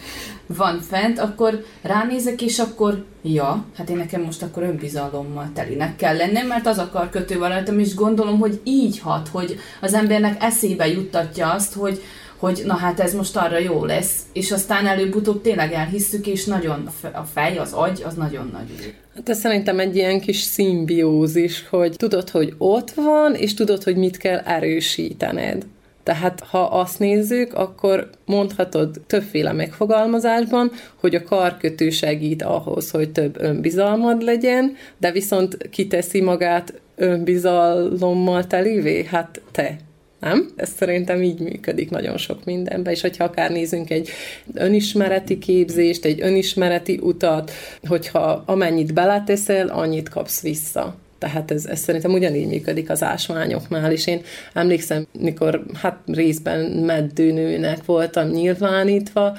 van fent, akkor ránézek, és akkor ja, hát én nekem most akkor önbizalommal telinek kell lennem, mert az a karkötő van rajtam, és gondolom, hogy így hat, hogy az embernek eszébe juttatja azt, hogy hogy na hát ez most arra jó lesz, és aztán előbb-utóbb tényleg elhisszük, és nagyon a fej, az agy, az nagyon nagy. Hát ez szerintem egy ilyen kis szimbiózis, hogy tudod, hogy ott van, és tudod, hogy mit kell erősítened. Tehát ha azt nézzük, akkor mondhatod többféle megfogalmazásban, hogy a karkötő segít ahhoz, hogy több önbizalmad legyen, de viszont kiteszi magát önbizalommal telévé? Hát te nem? Ez szerintem így működik nagyon sok mindenben, és hogyha akár nézünk egy önismereti képzést, egy önismereti utat, hogyha amennyit beleteszel, annyit kapsz vissza. Tehát ez, ez szerintem ugyanígy működik az ásványoknál, és én emlékszem, mikor hát részben meddőnőnek voltam nyilvánítva,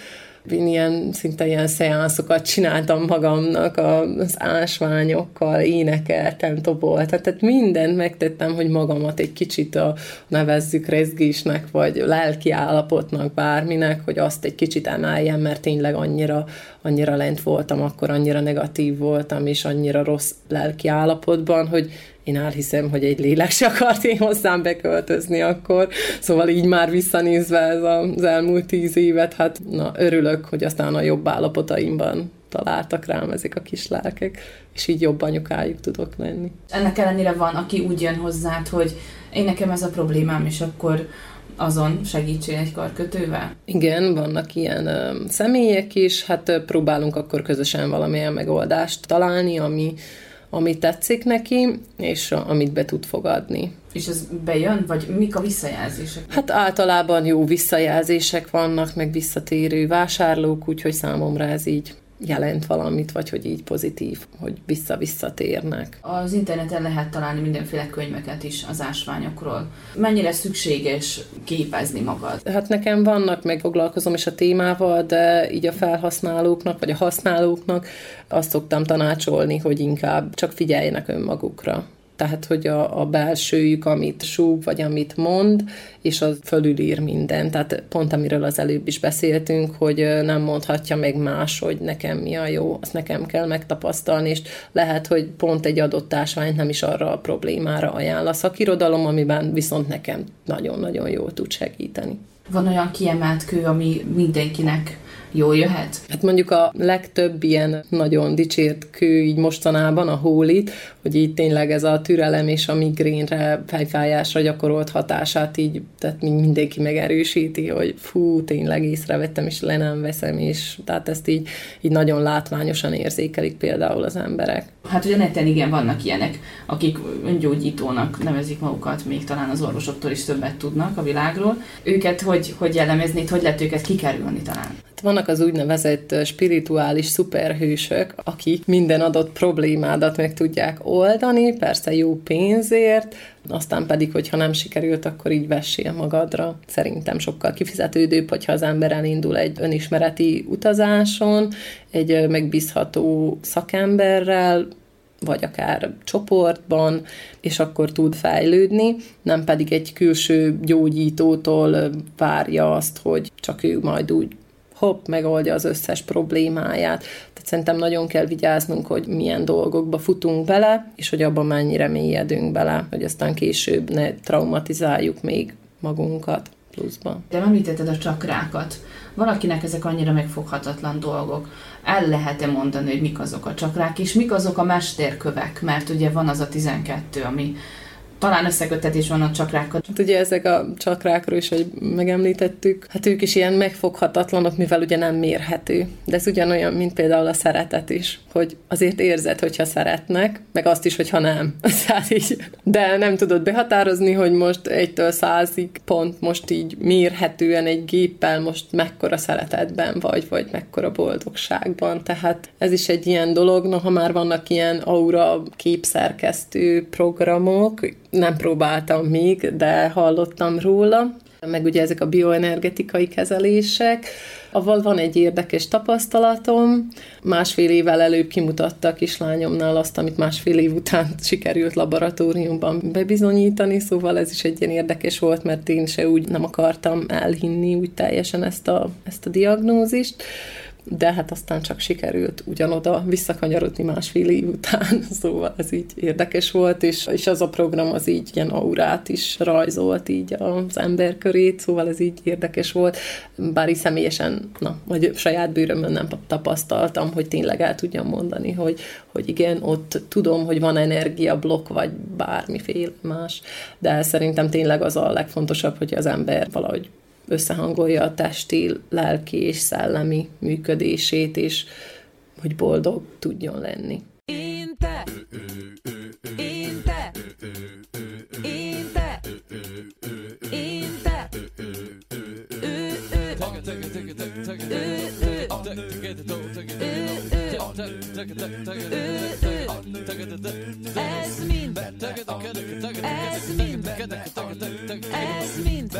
én ilyen, szinte ilyen szeánszokat csináltam magamnak az ásványokkal, énekeltem, doboltam, tehát mindent megtettem, hogy magamat egy kicsit a nevezzük rezgésnek, vagy lelki állapotnak, bárminek, hogy azt egy kicsit emeljem, mert tényleg annyira, annyira lent voltam, akkor annyira negatív voltam, és annyira rossz lelki állapotban, hogy én elhiszem, hogy egy lélek se akart én hozzám beköltözni akkor, szóval így már visszanézve ez az elmúlt tíz évet, hát na, örülök, hogy aztán a jobb állapotaimban találtak rám ezek a kis lelkek, és így jobb anyukájuk tudok lenni. Ennek ellenére van, aki úgy jön hozzád, hogy én nekem ez a problémám, és akkor azon segítsél egy karkötővel? Igen, vannak ilyen ö, személyek is, hát ö, próbálunk akkor közösen valamilyen megoldást találni, ami ami tetszik neki, és amit be tud fogadni. És ez bejön, vagy mik a visszajelzések? Hát általában jó visszajelzések vannak, meg visszatérő vásárlók, úgyhogy számomra ez így jelent valamit, vagy hogy így pozitív, hogy vissza-visszatérnek. Az interneten lehet találni mindenféle könyveket is az ásványokról. Mennyire szükséges képezni magad? Hát nekem vannak, meg foglalkozom is a témával, de így a felhasználóknak, vagy a használóknak azt szoktam tanácsolni, hogy inkább csak figyeljenek önmagukra tehát hogy a, a belsőjük, amit súg, vagy amit mond, és az fölülír minden. Tehát pont amiről az előbb is beszéltünk, hogy nem mondhatja meg más, hogy nekem mi a jó, azt nekem kell megtapasztalni, és lehet, hogy pont egy adott ásványt nem is arra a problémára ajánl a szakirodalom, amiben viszont nekem nagyon-nagyon jól tud segíteni. Van olyan kiemelt kő, ami mindenkinek jól jöhet? Hát mondjuk a legtöbb ilyen nagyon dicsért kő így mostanában, a hólit, hogy így tényleg ez a türelem és a migrénre, fejfájásra gyakorolt hatását így, tehát mindenki megerősíti, hogy fú, tényleg észrevettem, és le nem veszem, és tehát ezt így, így nagyon látványosan érzékelik például az emberek. Hát ugye neten igen, vannak ilyenek, akik öngyógyítónak nevezik magukat, még talán az orvosoktól is többet tudnak a világról. Őket hogy, hogy jellemezni, hogy lehet őket kikerülni talán? Vannak az úgynevezett spirituális szuperhősök, akik minden adott problémádat meg tudják oldani, persze jó pénzért, aztán pedig, hogyha nem sikerült, akkor így vessél magadra. Szerintem sokkal kifizetődőbb, hogyha az ember elindul egy önismereti utazáson, egy megbízható szakemberrel, vagy akár csoportban, és akkor tud fejlődni, nem pedig egy külső gyógyítótól várja azt, hogy csak ő majd úgy hopp, megoldja az összes problémáját. Tehát szerintem nagyon kell vigyáznunk, hogy milyen dolgokba futunk bele, és hogy abban mennyire mélyedünk bele, hogy aztán később ne traumatizáljuk még magunkat pluszban. De említetted a csakrákat. Valakinek ezek annyira megfoghatatlan dolgok. El lehet-e mondani, hogy mik azok a csakrák, és mik azok a mesterkövek? Mert ugye van az a 12, ami talán összekötetés van a csakrákkal. Hát ugye ezek a csakrákról is, hogy megemlítettük, hát ők is ilyen megfoghatatlanok, mivel ugye nem mérhető. De ez ugyanolyan, mint például a szeretet is, hogy azért érzed, hogyha szeretnek, meg azt is, hogyha nem. így, de nem tudod behatározni, hogy most egytől százig pont most így mérhetően egy géppel most mekkora szeretetben vagy, vagy mekkora boldogságban. Tehát ez is egy ilyen dolog, no, ha már vannak ilyen aura képszerkesztő programok, nem próbáltam még, de hallottam róla. Meg ugye ezek a bioenergetikai kezelések, avval van egy érdekes tapasztalatom. Másfél évvel előbb kimutattak a kislányomnál azt, amit másfél év után sikerült laboratóriumban bebizonyítani, szóval ez is egy ilyen érdekes volt, mert én se úgy nem akartam elhinni úgy teljesen ezt a, ezt a diagnózist de hát aztán csak sikerült ugyanoda visszakanyarodni másfél év után, szóval ez így érdekes volt, és, és az a program az így ilyen aurát is rajzolt így az ember körét, szóval ez így érdekes volt, bár így személyesen, na, vagy saját bőrömön nem tapasztaltam, hogy tényleg el tudjam mondani, hogy, hogy igen, ott tudom, hogy van energiablokk, vagy bármiféle más, de szerintem tényleg az a legfontosabb, hogy az ember valahogy összehangolja a testi, lelki és szellemi működését, és hogy boldog tudjon lenni. Én te, én te, én te, én te, ez mind, ez mind, ez mind, ez mind.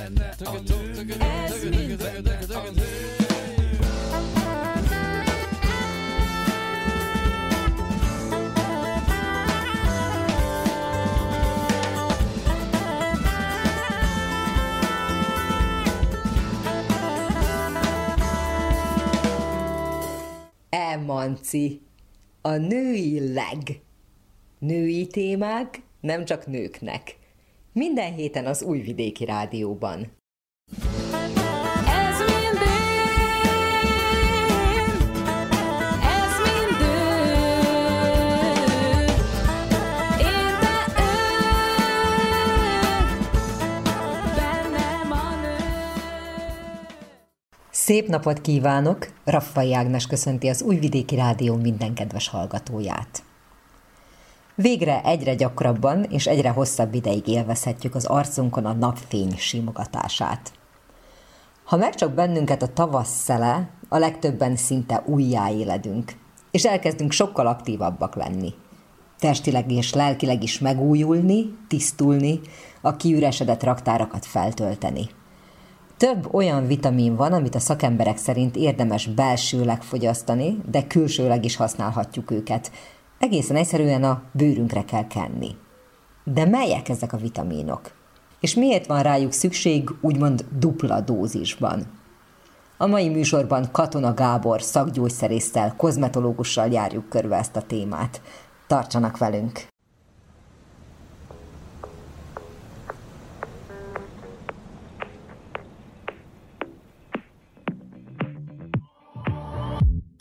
Emanci, a női leg. Női témák nem csak nőknek. Minden héten az Újvidéki Rádióban. Szép napot kívánok! Raffai Ágnes köszönti az Újvidéki Rádió minden kedves hallgatóját. Végre egyre gyakrabban és egyre hosszabb ideig élvezhetjük az arcunkon a napfény simogatását. Ha megcsap bennünket a tavasz szele, a legtöbben szinte újjáéledünk, és elkezdünk sokkal aktívabbak lenni. Testileg és lelkileg is megújulni, tisztulni, a kiüresedett raktárakat feltölteni. Több olyan vitamin van, amit a szakemberek szerint érdemes belsőleg fogyasztani, de külsőleg is használhatjuk őket. Egészen egyszerűen a bőrünkre kell kenni. De melyek ezek a vitaminok? És miért van rájuk szükség úgymond dupla dózisban? A mai műsorban Katona Gábor szakgyógyszerésztel, kozmetológussal járjuk körbe ezt a témát. Tartsanak velünk!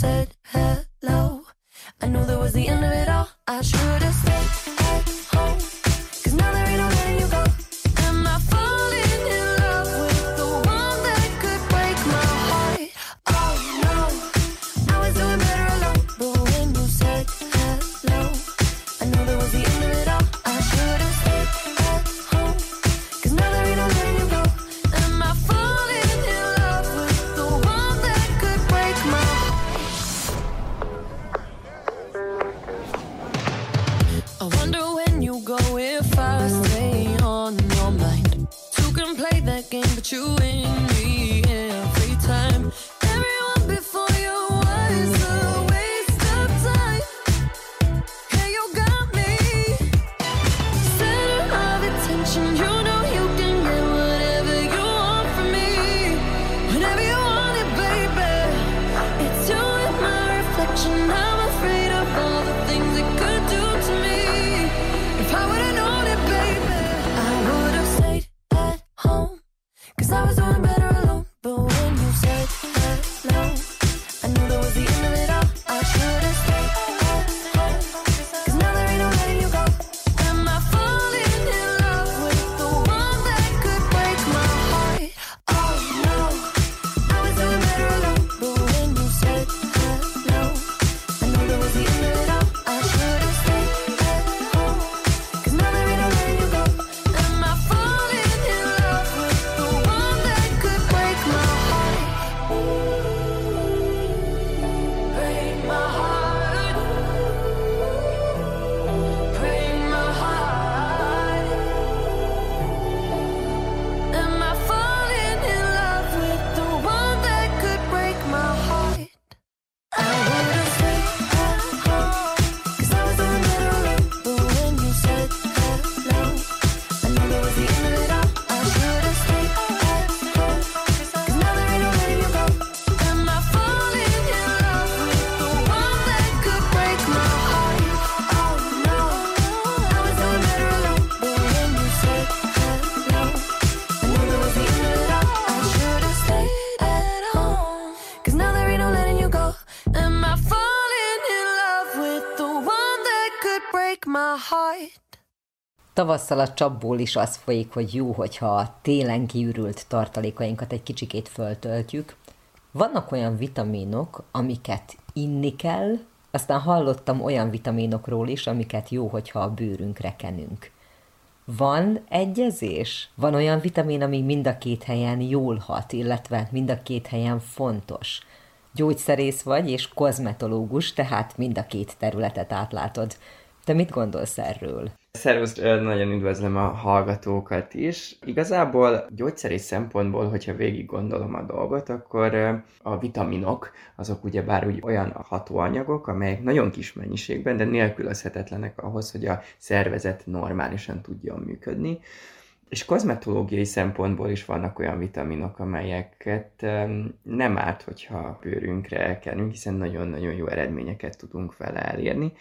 said hello, I knew that was the end of it all. I should've stayed Tavasszal a csapból is az folyik, hogy jó, hogyha a télen kiürült tartalékainkat egy kicsikét föltöltjük. Vannak olyan vitaminok, amiket inni kell, aztán hallottam olyan vitaminokról is, amiket jó, hogyha a bőrünkre kenünk. Van egyezés? Van olyan vitamin, ami mind a két helyen jól hat, illetve mind a két helyen fontos. Gyógyszerész vagy és kozmetológus, tehát mind a két területet átlátod. Te mit gondolsz erről? Szervusz, nagyon üdvözlöm a hallgatókat is. Igazából gyógyszeri szempontból, hogyha végig gondolom a dolgot, akkor a vitaminok, azok ugyebár úgy olyan hatóanyagok, amelyek nagyon kis mennyiségben, de nélkülözhetetlenek ahhoz, hogy a szervezet normálisan tudjon működni. És kozmetológiai szempontból is vannak olyan vitaminok, amelyeket nem árt, hogyha bőrünkre elkenünk, hiszen nagyon-nagyon jó eredményeket tudunk vele elérni.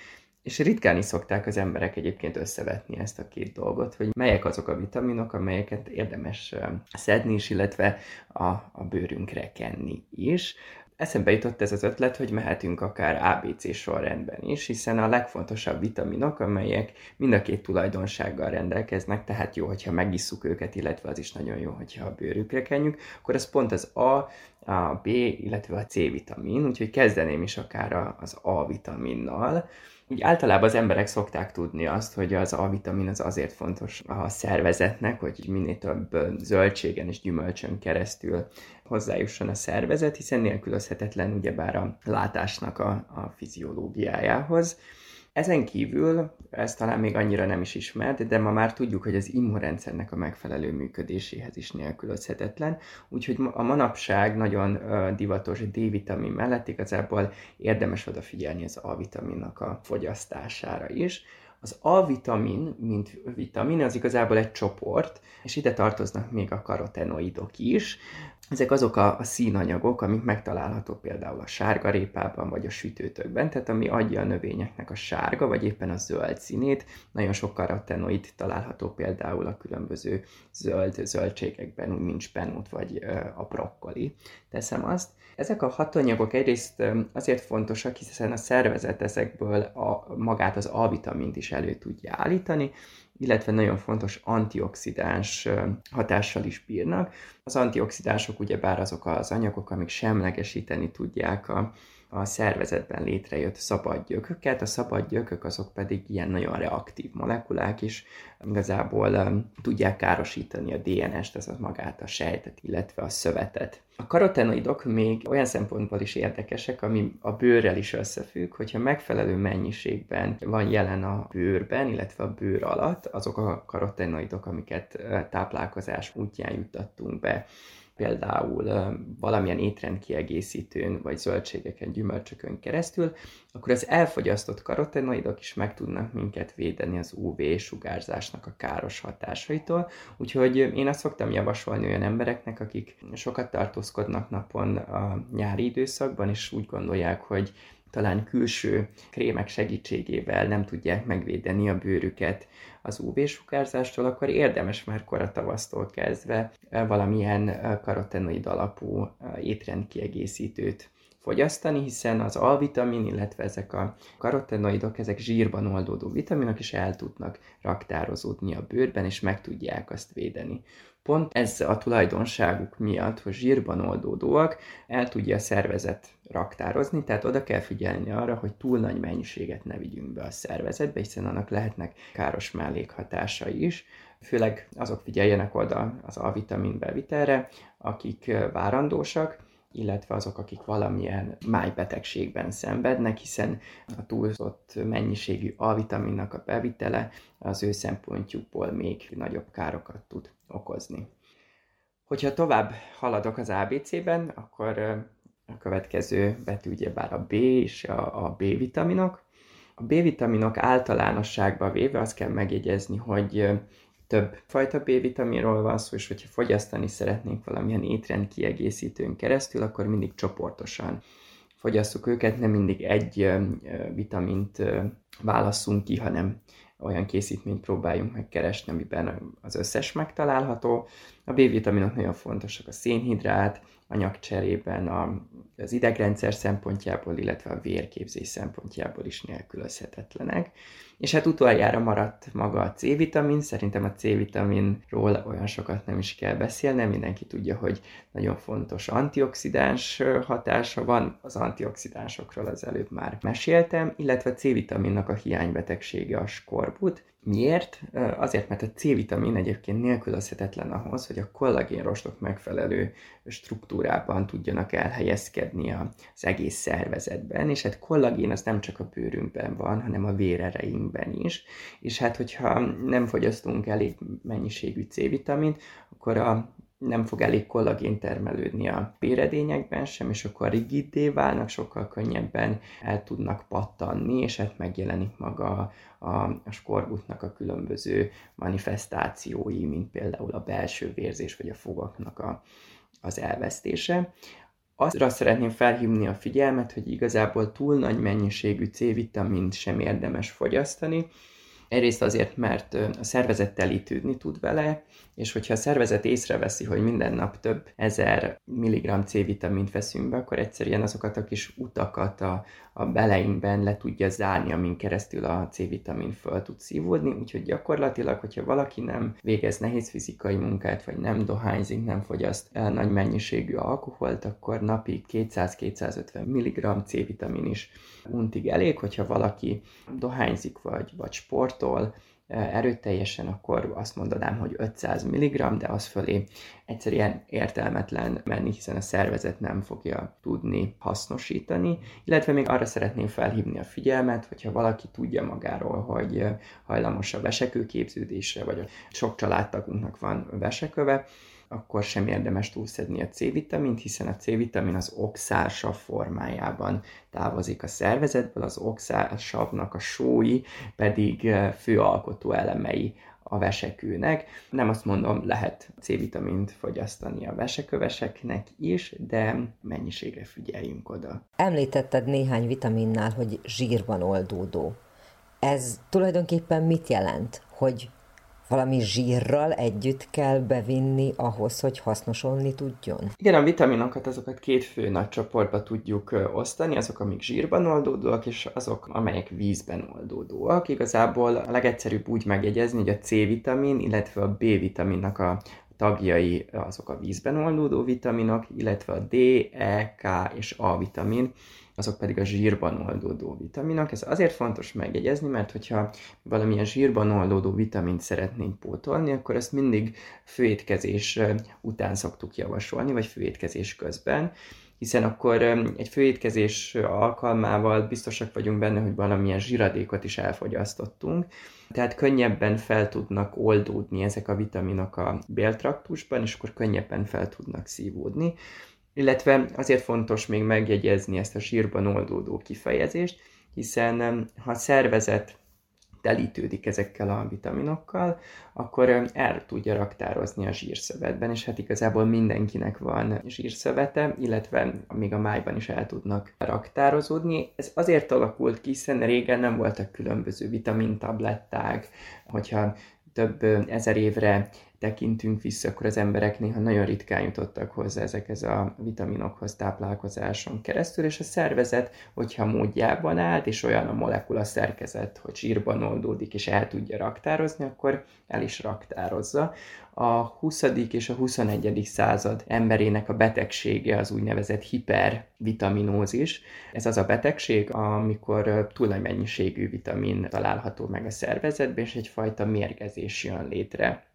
És ritkán is szokták az emberek egyébként összevetni ezt a két dolgot, hogy melyek azok a vitaminok, amelyeket érdemes szedni is, illetve a, a bőrünkre kenni is. Eszembe jutott ez az ötlet, hogy mehetünk akár ABC sorrendben is, hiszen a legfontosabb vitaminok, amelyek mind a két tulajdonsággal rendelkeznek, tehát jó, hogyha megisszuk őket, illetve az is nagyon jó, hogyha a bőrükre kenjük, akkor ez pont az A, a B, illetve a C vitamin, úgyhogy kezdeném is akár az A vitaminnal. Úgy általában az emberek szokták tudni azt, hogy az A-vitamin az azért fontos a szervezetnek, hogy minél több zöldségen és gyümölcsön keresztül hozzájusson a szervezet, hiszen nélkülözhetetlen ugyebár a látásnak a, a fiziológiájához. Ezen kívül, ez talán még annyira nem is ismert, de ma már tudjuk, hogy az immunrendszernek a megfelelő működéséhez is nélkülözhetetlen, úgyhogy a manapság nagyon divatos D-vitamin mellett igazából érdemes odafigyelni az A-vitaminnak a fogyasztására is. Az A-vitamin, mint vitamin, az igazából egy csoport, és ide tartoznak még a karotenoidok is. Ezek azok a, a színanyagok, amik megtalálhatók például a sárgarépában vagy a sütőtökben, tehát ami adja a növényeknek a sárga vagy éppen a zöld színét. Nagyon sok karotenoid található például a különböző zöld zöldségekben, úgy mint spenót vagy a brokkoli. Teszem azt. Ezek a hatanyagok egyrészt azért fontosak, hiszen a szervezet ezekből a, magát az A-vitamint is elő tudja állítani, illetve nagyon fontos antioxidáns hatással is bírnak. Az antioxidánsok ugyebár azok az anyagok, amik semlegesíteni tudják a, a szervezetben létrejött szabad gyököket. A szabad gyökök azok pedig ilyen nagyon reaktív molekulák is, igazából um, tudják károsítani a DNS-t, az magát a sejtet, illetve a szövetet. A karotenoidok még olyan szempontból is érdekesek, ami a bőrrel is összefügg, hogyha megfelelő mennyiségben van jelen a bőrben, illetve a bőr alatt, azok a karotenoidok, amiket táplálkozás útján juttattunk be például valamilyen étrendkiegészítőn, vagy zöldségeken, gyümölcsökön keresztül, akkor az elfogyasztott karotenoidok is meg tudnak minket védeni az UV-sugárzásnak a káros hatásaitól. Úgyhogy én azt szoktam javasolni olyan embereknek, akik sokat tartózkodnak napon a nyári időszakban, és úgy gondolják, hogy talán külső krémek segítségével nem tudják megvédeni a bőrüket az UV-sugárzástól, akkor érdemes már koratavasztól kezdve valamilyen karotenoid alapú étrendkiegészítőt fogyasztani, hiszen az A-vitamin, illetve ezek a karotenoidok, ezek zsírban oldódó vitaminok, és el tudnak raktározódni a bőrben, és meg tudják azt védeni. Pont ez a tulajdonságuk miatt, hogy zsírban oldódóak, el tudja a szervezet raktározni, tehát oda kell figyelni arra, hogy túl nagy mennyiséget ne vigyünk be a szervezetbe, hiszen annak lehetnek káros mellékhatásai is. Főleg azok figyeljenek oda az A-vitamin bevitelre, akik várandósak, illetve azok, akik valamilyen májbetegségben szenvednek, hiszen a túlzott mennyiségű A-vitaminnak a bevitele az ő szempontjukból még nagyobb károkat tud okozni. Hogyha tovább haladok az ABC-ben, akkor a következő betű ugyebár a B és a, a B-vitaminok. A B-vitaminok általánosságban véve azt kell megjegyezni, hogy több fajta B-vitaminról van szó, és hogyha fogyasztani szeretnénk valamilyen étrend kiegészítőn keresztül, akkor mindig csoportosan fogyasszuk őket, nem mindig egy vitamint válasszunk ki, hanem olyan készítményt próbáljunk megkeresni, amiben az összes megtalálható. A B-vitaminok nagyon fontosak a szénhidrát, anyagcserében a, az idegrendszer szempontjából, illetve a vérképzés szempontjából is nélkülözhetetlenek. És hát utoljára maradt maga a C-vitamin, szerintem a C-vitaminról olyan sokat nem is kell beszélnem, mindenki tudja, hogy nagyon fontos antioxidáns hatása van, az antioxidánsokról az előbb már meséltem, illetve a C-vitaminnak a hiánybetegsége a skorbut, Miért? Azért, mert a C-vitamin egyébként nélkülözhetetlen ahhoz, hogy a kollagénrostok megfelelő struktúrában tudjanak elhelyezkedni az egész szervezetben, és hát kollagén az nem csak a bőrünkben van, hanem a vérereinkben is, és hát hogyha nem fogyasztunk elég mennyiségű C-vitamint, akkor a nem fog elég kollagén termelődni a béredényekben sem, és akkor rigiddé válnak, sokkal könnyebben el tudnak pattanni, és hát megjelenik maga a, a skorgutnak a különböző manifestációi, mint például a belső vérzés, vagy a fogaknak a, az elvesztése. Azra szeretném felhívni a figyelmet, hogy igazából túl nagy mennyiségű C-vitamint sem érdemes fogyasztani, Egyrészt azért, mert a szervezet telítődni tud vele, és hogyha a szervezet észreveszi, hogy minden nap több ezer milligram C-vitamint veszünk be, akkor egyszerűen azokat a kis utakat a, a beleinkben le tudja zárni, amin keresztül a C-vitamin föl tud szívódni, úgyhogy gyakorlatilag, hogyha valaki nem végez nehéz fizikai munkát, vagy nem dohányzik, nem fogyaszt nagy mennyiségű alkoholt, akkor napi 200-250 mg C-vitamin is untig elég, hogyha valaki dohányzik, vagy, vagy sportol, erőteljesen, akkor azt mondanám, hogy 500 mg, de az fölé egyszerűen értelmetlen menni, hiszen a szervezet nem fogja tudni hasznosítani. Illetve még arra szeretném felhívni a figyelmet, hogyha valaki tudja magáról, hogy hajlamos a vesekőképződésre, vagy a sok családtagunknak van veseköve, akkor sem érdemes túlszedni a C-vitamint, hiszen a C-vitamin az oxálsav formájában távozik a szervezetből, az oxálsavnak a sói pedig eh, fő alkotó elemei a vesekőnek. Nem azt mondom, lehet C-vitamint fogyasztani a veseköveseknek is, de mennyiségre figyeljünk oda. Említetted néhány vitaminnál, hogy zsírban oldódó. Ez tulajdonképpen mit jelent? Hogy valami zsírral együtt kell bevinni ahhoz, hogy hasznosolni tudjon? Igen, a vitaminokat azokat két fő nagy csoportba tudjuk osztani, azok, amik zsírban oldódóak, és azok, amelyek vízben oldódóak. Igazából a legegyszerűbb úgy megjegyezni, hogy a C-vitamin, illetve a B-vitaminnak a tagjai azok a vízben oldódó vitaminok, illetve a D, E, K és A vitamin azok pedig a zsírban oldódó vitaminok. Ez azért fontos megjegyezni, mert hogyha valamilyen zsírban oldódó vitamint szeretnénk pótolni, akkor ezt mindig főétkezés után szoktuk javasolni, vagy főétkezés közben, hiszen akkor egy főétkezés alkalmával biztosak vagyunk benne, hogy valamilyen zsiradékot is elfogyasztottunk, tehát könnyebben fel tudnak oldódni ezek a vitaminok a béltraktusban, és akkor könnyebben fel tudnak szívódni. Illetve azért fontos még megjegyezni ezt a sírban oldódó kifejezést, hiszen ha a szervezet telítődik ezekkel a vitaminokkal, akkor el tudja raktározni a zsírszövetben, és hát igazából mindenkinek van zsírszövete, illetve még a májban is el tudnak raktározódni. Ez azért alakult ki, hiszen régen nem voltak különböző vitamintabletták, hogyha több ezer évre tekintünk vissza, akkor az emberek néha nagyon ritkán jutottak hozzá ezekhez a vitaminokhoz táplálkozáson keresztül, és a szervezet, hogyha módjában állt, és olyan a molekula szerkezet, hogy sírban oldódik, és el tudja raktározni, akkor el is raktározza. A 20. és a 21. század emberének a betegsége az úgynevezett hipervitaminózis. Ez az a betegség, amikor túl nagy mennyiségű vitamin található meg a szervezetben, és egyfajta mérgezés jön létre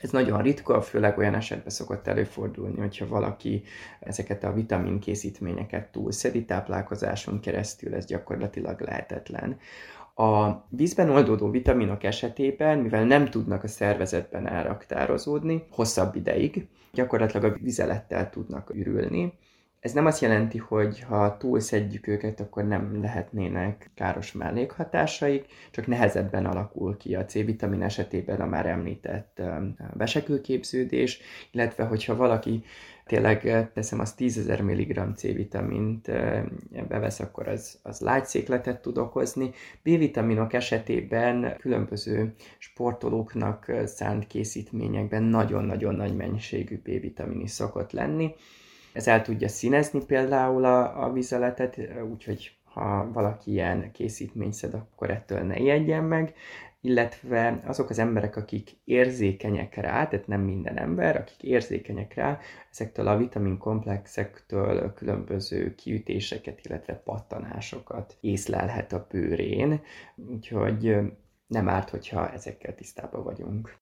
ez nagyon ritka, főleg olyan esetben szokott előfordulni, hogyha valaki ezeket a vitamin készítményeket túlszedi táplálkozáson keresztül, ez gyakorlatilag lehetetlen. A vízben oldódó vitaminok esetében, mivel nem tudnak a szervezetben elraktározódni hosszabb ideig, gyakorlatilag a vizelettel tudnak ürülni, ez nem azt jelenti, hogy ha túlszedjük őket, akkor nem lehetnének káros mellékhatásaik, csak nehezebben alakul ki a C-vitamin esetében a már említett vesekőképződés, illetve hogyha valaki tényleg teszem az 10.000 mg C-vitamint bevesz, akkor az, az lágyszékletet tud okozni. B-vitaminok esetében különböző sportolóknak szánt készítményekben nagyon-nagyon nagy mennyiségű B-vitamin is szokott lenni, ez el tudja színezni például a, a vizeletet, úgyhogy ha valaki ilyen készítményt szed, akkor ettől ne ijedjen meg, illetve azok az emberek, akik érzékenyek rá, tehát nem minden ember, akik érzékenyek rá, ezektől a vitamin komplexektől különböző kiütéseket, illetve pattanásokat észlelhet a bőrén, úgyhogy nem árt, hogyha ezekkel tisztában vagyunk.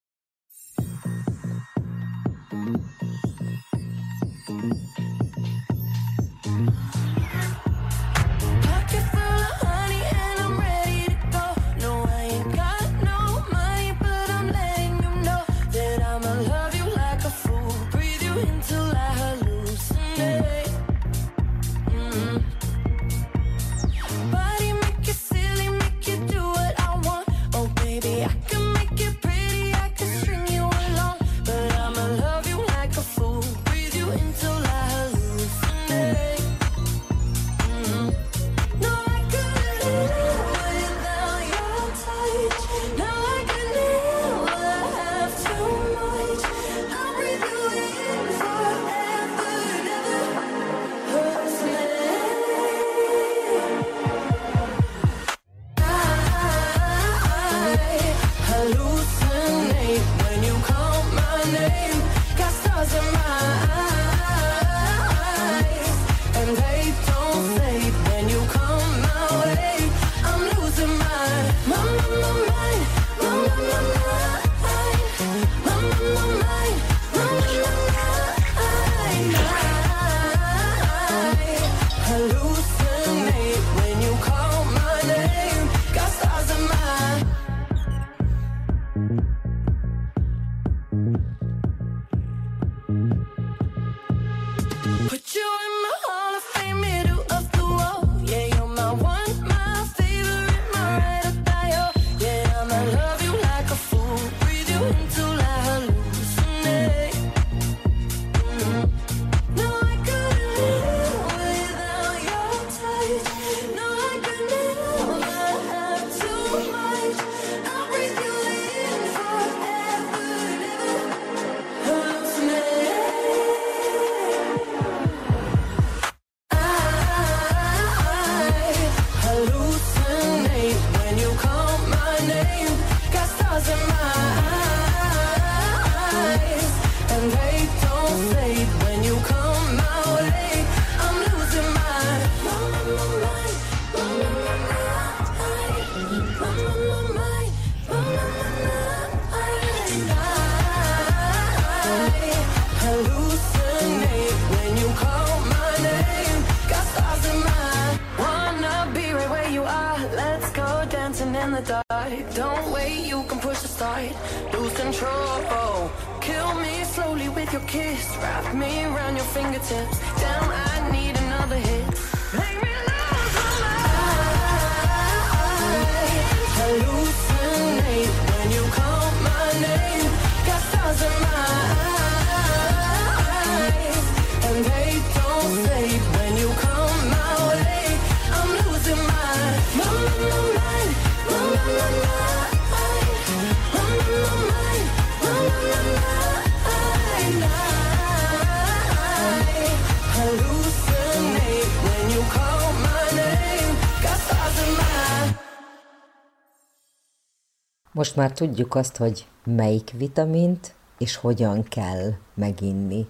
Most már tudjuk azt, hogy melyik vitamint és hogyan kell meginni.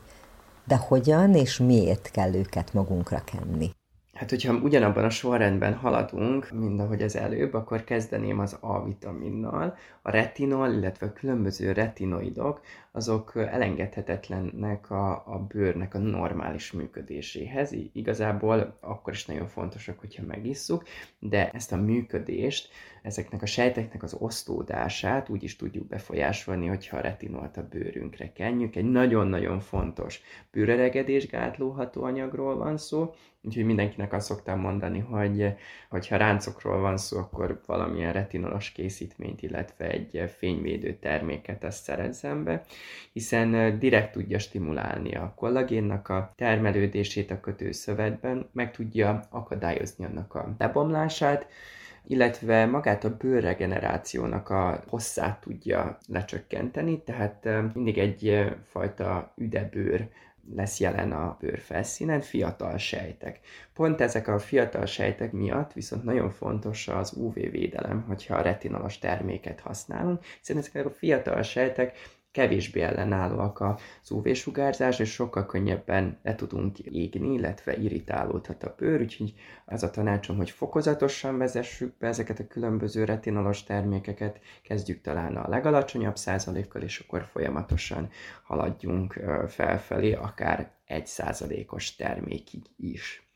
De hogyan és miért kell őket magunkra kenni? Hát, hogyha ugyanabban a sorrendben haladunk, mint ahogy az előbb, akkor kezdeném az A vitaminnal, a retinol, illetve a különböző retinoidok, azok elengedhetetlennek a, a bőrnek a normális működéséhez. Igazából akkor is nagyon fontosak, hogyha megisszuk, de ezt a működést, ezeknek a sejteknek az osztódását úgy is tudjuk befolyásolni, hogyha a retinolt a bőrünkre kenjük. Egy nagyon-nagyon fontos bőreregedésgátló hatóanyagról van szó, úgyhogy mindenkinek azt szoktam mondani, hogy ha ráncokról van szó, akkor valamilyen retinolos készítményt, illetve egy eh, fényvédő terméket ezt szerezzen be, hiszen eh, direkt tudja stimulálni a kollagénnak a termelődését a kötőszövetben, meg tudja akadályozni annak a lebomlását, illetve magát a bőrregenerációnak a hosszát tudja lecsökkenteni, tehát eh, mindig egyfajta üdebőr lesz jelen a bőr felszínen, fiatal sejtek. Pont ezek a fiatal sejtek miatt viszont nagyon fontos az UV védelem, hogyha a retinolos terméket használunk, hiszen ezek a fiatal sejtek kevésbé ellenállóak az UV-sugárzás, és sokkal könnyebben le tudunk égni, illetve irritálódhat a bőr, úgyhogy az a tanácsom, hogy fokozatosan vezessük be ezeket a különböző retinolos termékeket, kezdjük talán a legalacsonyabb százalékkal, és akkor folyamatosan haladjunk felfelé, akár egy százalékos termékig is.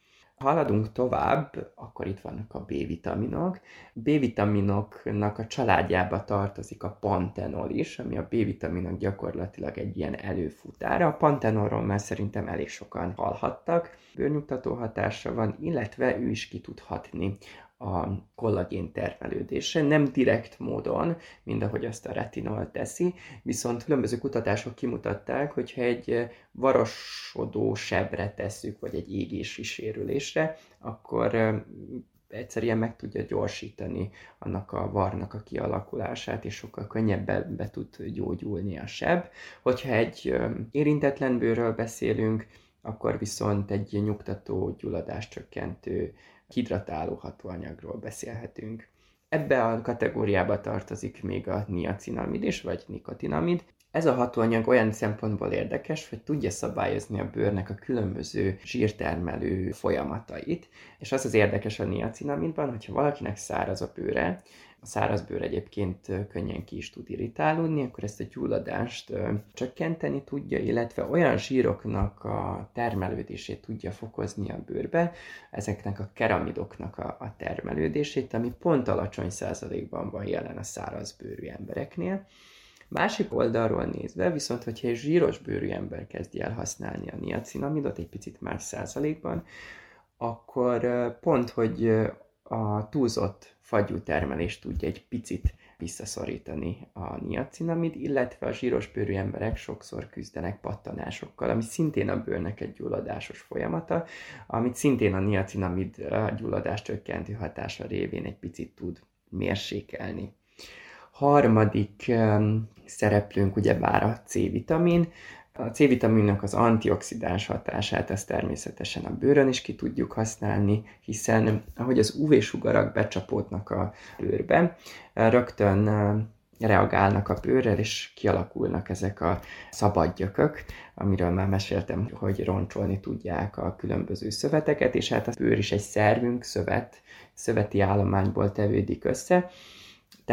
Haladunk tovább, akkor itt vannak a B-vitaminok. B-vitaminoknak a családjába tartozik a pantenol is, ami a B-vitaminok gyakorlatilag egy ilyen előfutára. A pantenolról már szerintem elég sokan hallhattak. Bőrnyugtató hatása van, illetve ő is ki tud hatni a kollagén termelődésre, nem direkt módon, mint ahogy azt a retinol teszi, viszont különböző kutatások kimutatták, hogyha egy varosodó sebre tesszük, vagy egy égési sérülésre, akkor egyszerűen meg tudja gyorsítani annak a varnak a kialakulását, és sokkal könnyebben be tud gyógyulni a seb. Hogyha egy érintetlen bőrről beszélünk, akkor viszont egy nyugtató, gyulladáscsökkentő hidratáló hatóanyagról beszélhetünk. Ebbe a kategóriába tartozik még a niacinamid is, vagy nikotinamid. Ez a hatóanyag olyan szempontból érdekes, hogy tudja szabályozni a bőrnek a különböző zsírtermelő folyamatait, és az az érdekes a niacinamidban, hogyha valakinek száraz a bőre, a szárazbőr egyébként könnyen ki is tud irritálódni, akkor ezt a gyulladást csökkenteni tudja, illetve olyan zsíroknak a termelődését tudja fokozni a bőrbe, ezeknek a keramidoknak a, a termelődését, ami pont alacsony százalékban van jelen a szárazbőrű embereknél. Másik oldalról nézve, viszont hogyha egy zsíros bőrű ember kezdi el használni a niacinamidot egy picit más százalékban, akkor pont, hogy a túlzott fagyú termelést tudja egy picit visszaszorítani a niacinamid, illetve a zsíros bőrű emberek sokszor küzdenek pattanásokkal, ami szintén a bőrnek egy gyulladásos folyamata, amit szintén a niacinamid gyulladás csökkentő hatása révén egy picit tud mérsékelni. Harmadik szereplőnk ugyebár a C-vitamin, a C-vitaminnak az antioxidáns hatását ezt természetesen a bőrön is ki tudjuk használni, hiszen ahogy az UV-sugarak becsapódnak a bőrbe, rögtön reagálnak a bőrrel, és kialakulnak ezek a szabad gyökök, amiről már meséltem, hogy roncsolni tudják a különböző szöveteket, és hát a bőr is egy szervünk, szövet, szöveti állományból tevődik össze,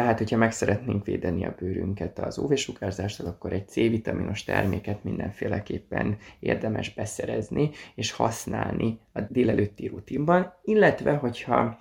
tehát, hogyha meg szeretnénk védeni a bőrünket az UV-sugárzástól, akkor egy C-vitaminos terméket mindenféleképpen érdemes beszerezni és használni a délelőtti rutinban, illetve hogyha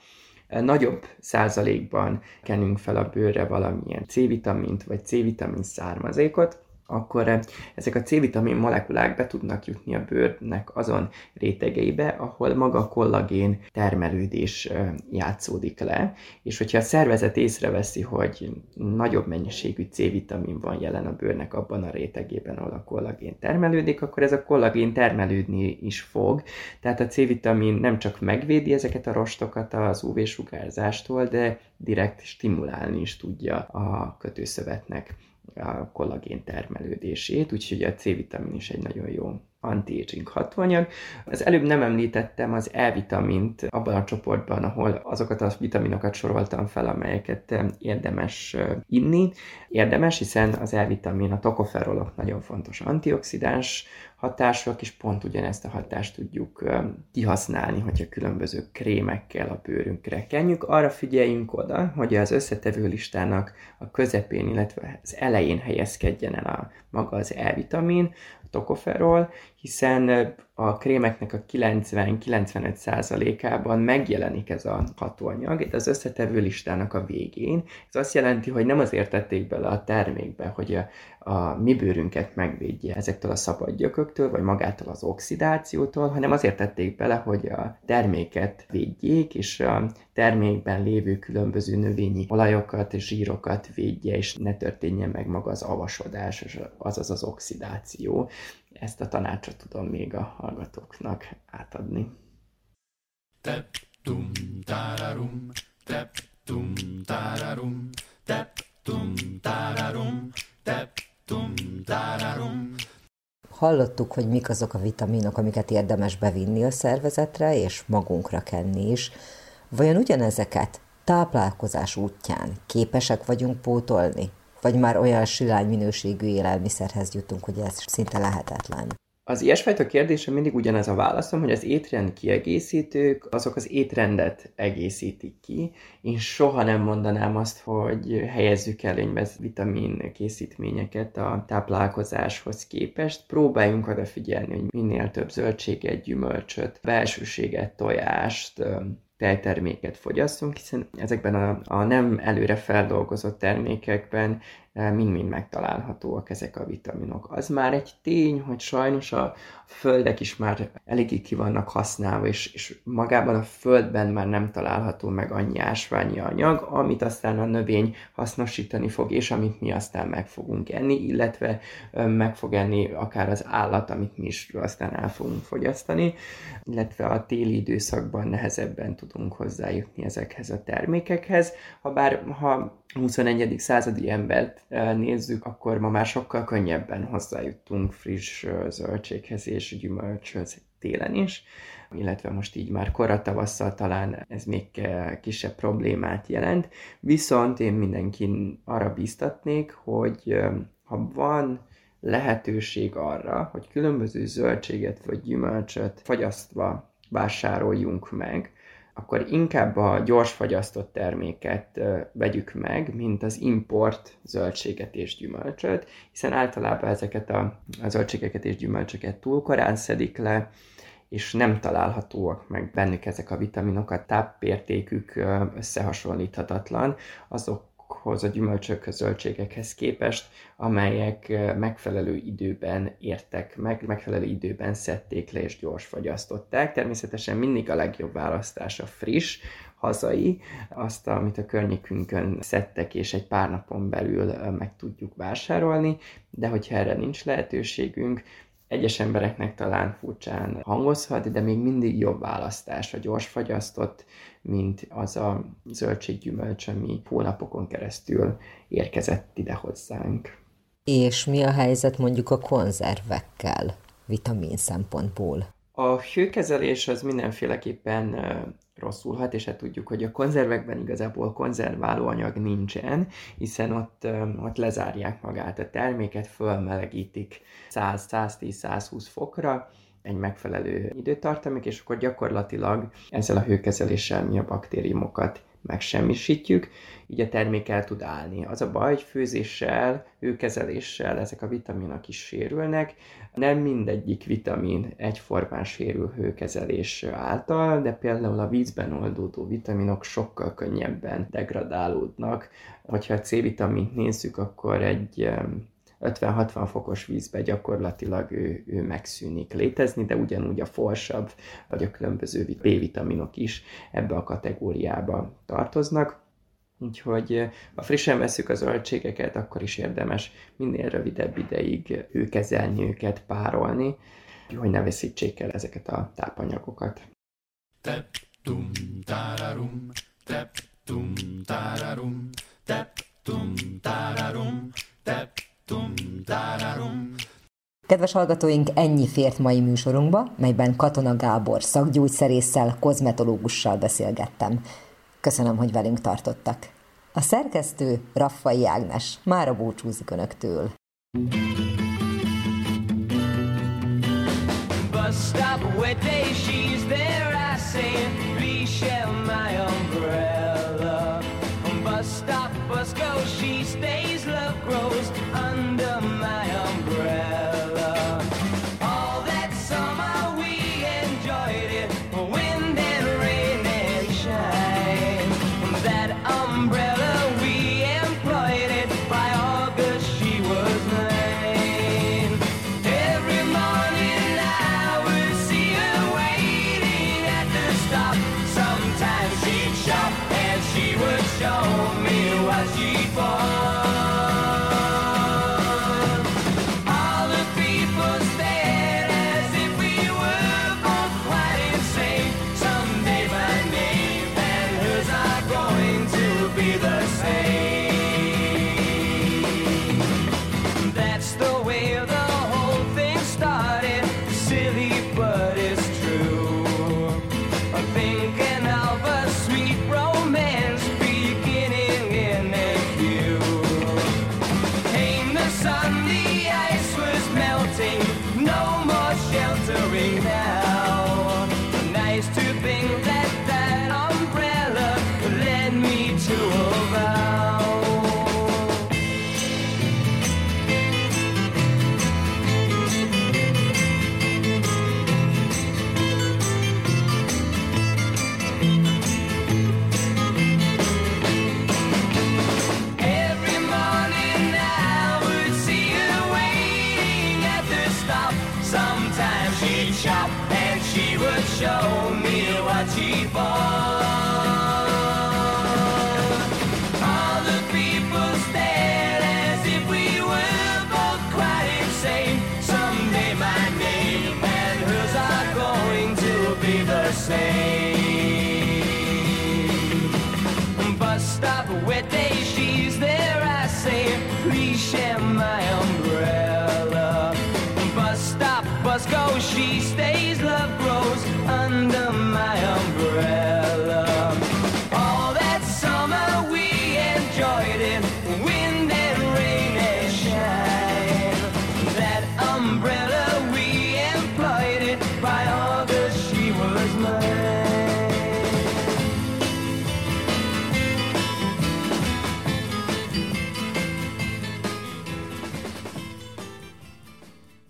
nagyobb százalékban kenünk fel a bőrre valamilyen C-vitamint vagy C-vitamin származékot, akkor eh, ezek a C-vitamin molekulák be tudnak jutni a bőrnek azon rétegeibe, ahol maga a kollagén termelődés eh, játszódik le, és hogyha a szervezet észreveszi, hogy nagyobb mennyiségű C-vitamin van jelen a bőrnek abban a rétegében, ahol a kollagén termelődik, akkor ez a kollagén termelődni is fog, tehát a C-vitamin nem csak megvédi ezeket a rostokat az UV-sugárzástól, de direkt stimulálni is tudja a kötőszövetnek a kollagén termelődését, úgyhogy a C-vitamin is egy nagyon jó anti-aging hatóanyag. Az előbb nem említettem az E-vitamint abban a csoportban, ahol azokat a vitaminokat soroltam fel, amelyeket érdemes inni. Érdemes, hiszen az E-vitamin, a tokoferolok nagyon fontos antioxidáns hatások, és pont ugyanezt a hatást tudjuk kihasználni, hogyha különböző krémekkel a bőrünkre kenjük. Arra figyeljünk oda, hogy az összetevő listának a közepén, illetve az elején helyezkedjen el a maga az E-vitamin, tokoferol, hiszen a krémeknek a 90-95%-ában megjelenik ez a hatóanyag, itt az összetevő listának a végén. Ez azt jelenti, hogy nem azért tették bele a termékbe, hogy a, a mi bőrünket megvédje ezektől a szabad gyököktől, vagy magától az oxidációtól, hanem azért tették bele, hogy a terméket védjék, és a termékben lévő különböző növényi olajokat, zsírokat védje, és ne történjen meg maga az avasodás, azaz az oxidáció ezt a tanácsot tudom még a hallgatóknak átadni. Tep, tum, tararum, tep, tum, tararum, tep, tum, tararum, tep, tum, tararum. Hallottuk, hogy mik azok a vitaminok, amiket érdemes bevinni a szervezetre, és magunkra kenni is. Vajon ugyanezeket táplálkozás útján képesek vagyunk pótolni? Vagy már olyan silány minőségű élelmiszerhez jutunk, hogy ez szinte lehetetlen? Az ilyesfajta kérdésre mindig ugyanez a válaszom, hogy az étrend kiegészítők, azok az étrendet egészítik ki. Én soha nem mondanám azt, hogy helyezzük előnybe vitamin készítményeket a táplálkozáshoz képest. Próbáljunk odafigyelni, hogy minél több zöldséget, gyümölcsöt, belsőséget, tojást, tejterméket fogyasszunk, hiszen ezekben a, a nem előre feldolgozott termékekben mind-mind megtalálhatóak ezek a vitaminok. Az már egy tény, hogy sajnos a földek is már eléggé ki vannak használva, és, és magában a földben már nem található meg annyi ásványi anyag, amit aztán a növény hasznosítani fog, és amit mi aztán meg fogunk enni, illetve meg fog enni akár az állat, amit mi is aztán el fogunk fogyasztani, illetve a téli időszakban nehezebben tudunk hozzájutni ezekhez a termékekhez, ha bár ha 21. századi embert nézzük, akkor ma már sokkal könnyebben hozzájutunk friss zöldséghez és gyümölcshöz télen is, illetve most így már korra tavasszal talán ez még kisebb problémát jelent. Viszont én mindenkin arra bíztatnék, hogy ha van lehetőség arra, hogy különböző zöldséget vagy gyümölcsöt fagyasztva vásároljunk meg, akkor inkább a gyors fagyasztott terméket vegyük meg, mint az import zöldséget és gyümölcsöt, hiszen általában ezeket a, zöldségeket és gyümölcsöket túl korán szedik le, és nem találhatóak meg bennük ezek a vitaminok, a tápértékük összehasonlíthatatlan, azok azokhoz a gyümölcsökhöz, zöldségekhez képest, amelyek megfelelő időben értek meg, megfelelő időben szedték le és gyors fagyasztották. Természetesen mindig a legjobb választás a friss, hazai, azt, amit a környékünkön szedtek, és egy pár napon belül meg tudjuk vásárolni, de hogyha erre nincs lehetőségünk, egyes embereknek talán furcsán hangozhat, de még mindig jobb választás a gyors fagyasztott, mint az a zöldséggyümölcs, ami hónapokon keresztül érkezett ide hozzánk. És mi a helyzet mondjuk a konzervekkel, vitamin szempontból? A hőkezelés az mindenféleképpen rosszul hat, és hát tudjuk, hogy a konzervekben igazából konzerváló anyag nincsen, hiszen ott, ott lezárják magát a terméket, fölmelegítik 100-110-120 fokra, egy megfelelő időtartamig, és akkor gyakorlatilag ezzel a hőkezeléssel mi a baktériumokat megsemmisítjük, így a termék el tud állni. Az a baj, hogy főzéssel, hőkezeléssel ezek a vitaminok is sérülnek. Nem mindegyik vitamin egyformán sérül hőkezelés által, de például a vízben oldódó vitaminok sokkal könnyebben degradálódnak. Hogyha a C-vitamint nézzük, akkor egy 50-60 fokos vízbe gyakorlatilag ő, ő megszűnik létezni, de ugyanúgy a forsabb vagy a különböző B-vitaminok is ebbe a kategóriába tartoznak. Úgyhogy ha frissen veszük a zöldségeket, akkor is érdemes minél rövidebb ideig ő kezelni őket, párolni, hogy ne veszítsék el ezeket a tápanyagokat. Tep, tum, tararum, tep, tum, tararum, tep, tum, tararum, tep, Kedves hallgatóink, ennyi fért mai műsorunkba, melyben Katona Gábor szakgyógyszerésszel, kozmetológussal beszélgettem. Köszönöm, hogy velünk tartottak. A szerkesztő Raffai Ágnes mára búcsúzik Önöktől. Bus stop,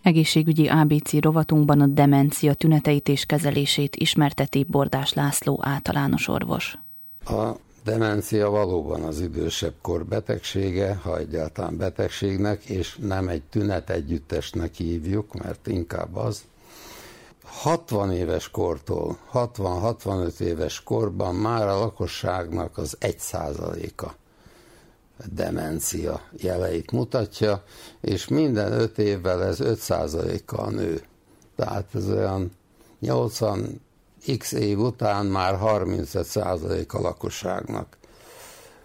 Egészségügyi ABC rovatunkban a demencia tüneteit és kezelését ismerteti Bordás László általános orvos. A demencia valóban az idősebb kor betegsége, ha egyáltalán betegségnek, és nem egy tünet együttesnek hívjuk, mert inkább az. 60 éves kortól, 60-65 éves korban már a lakosságnak az 1 százaléka demencia jeleit mutatja, és minden 5 évvel ez 5 százalékkal nő. Tehát ez olyan 80 x év után már 35 százalék a lakosságnak.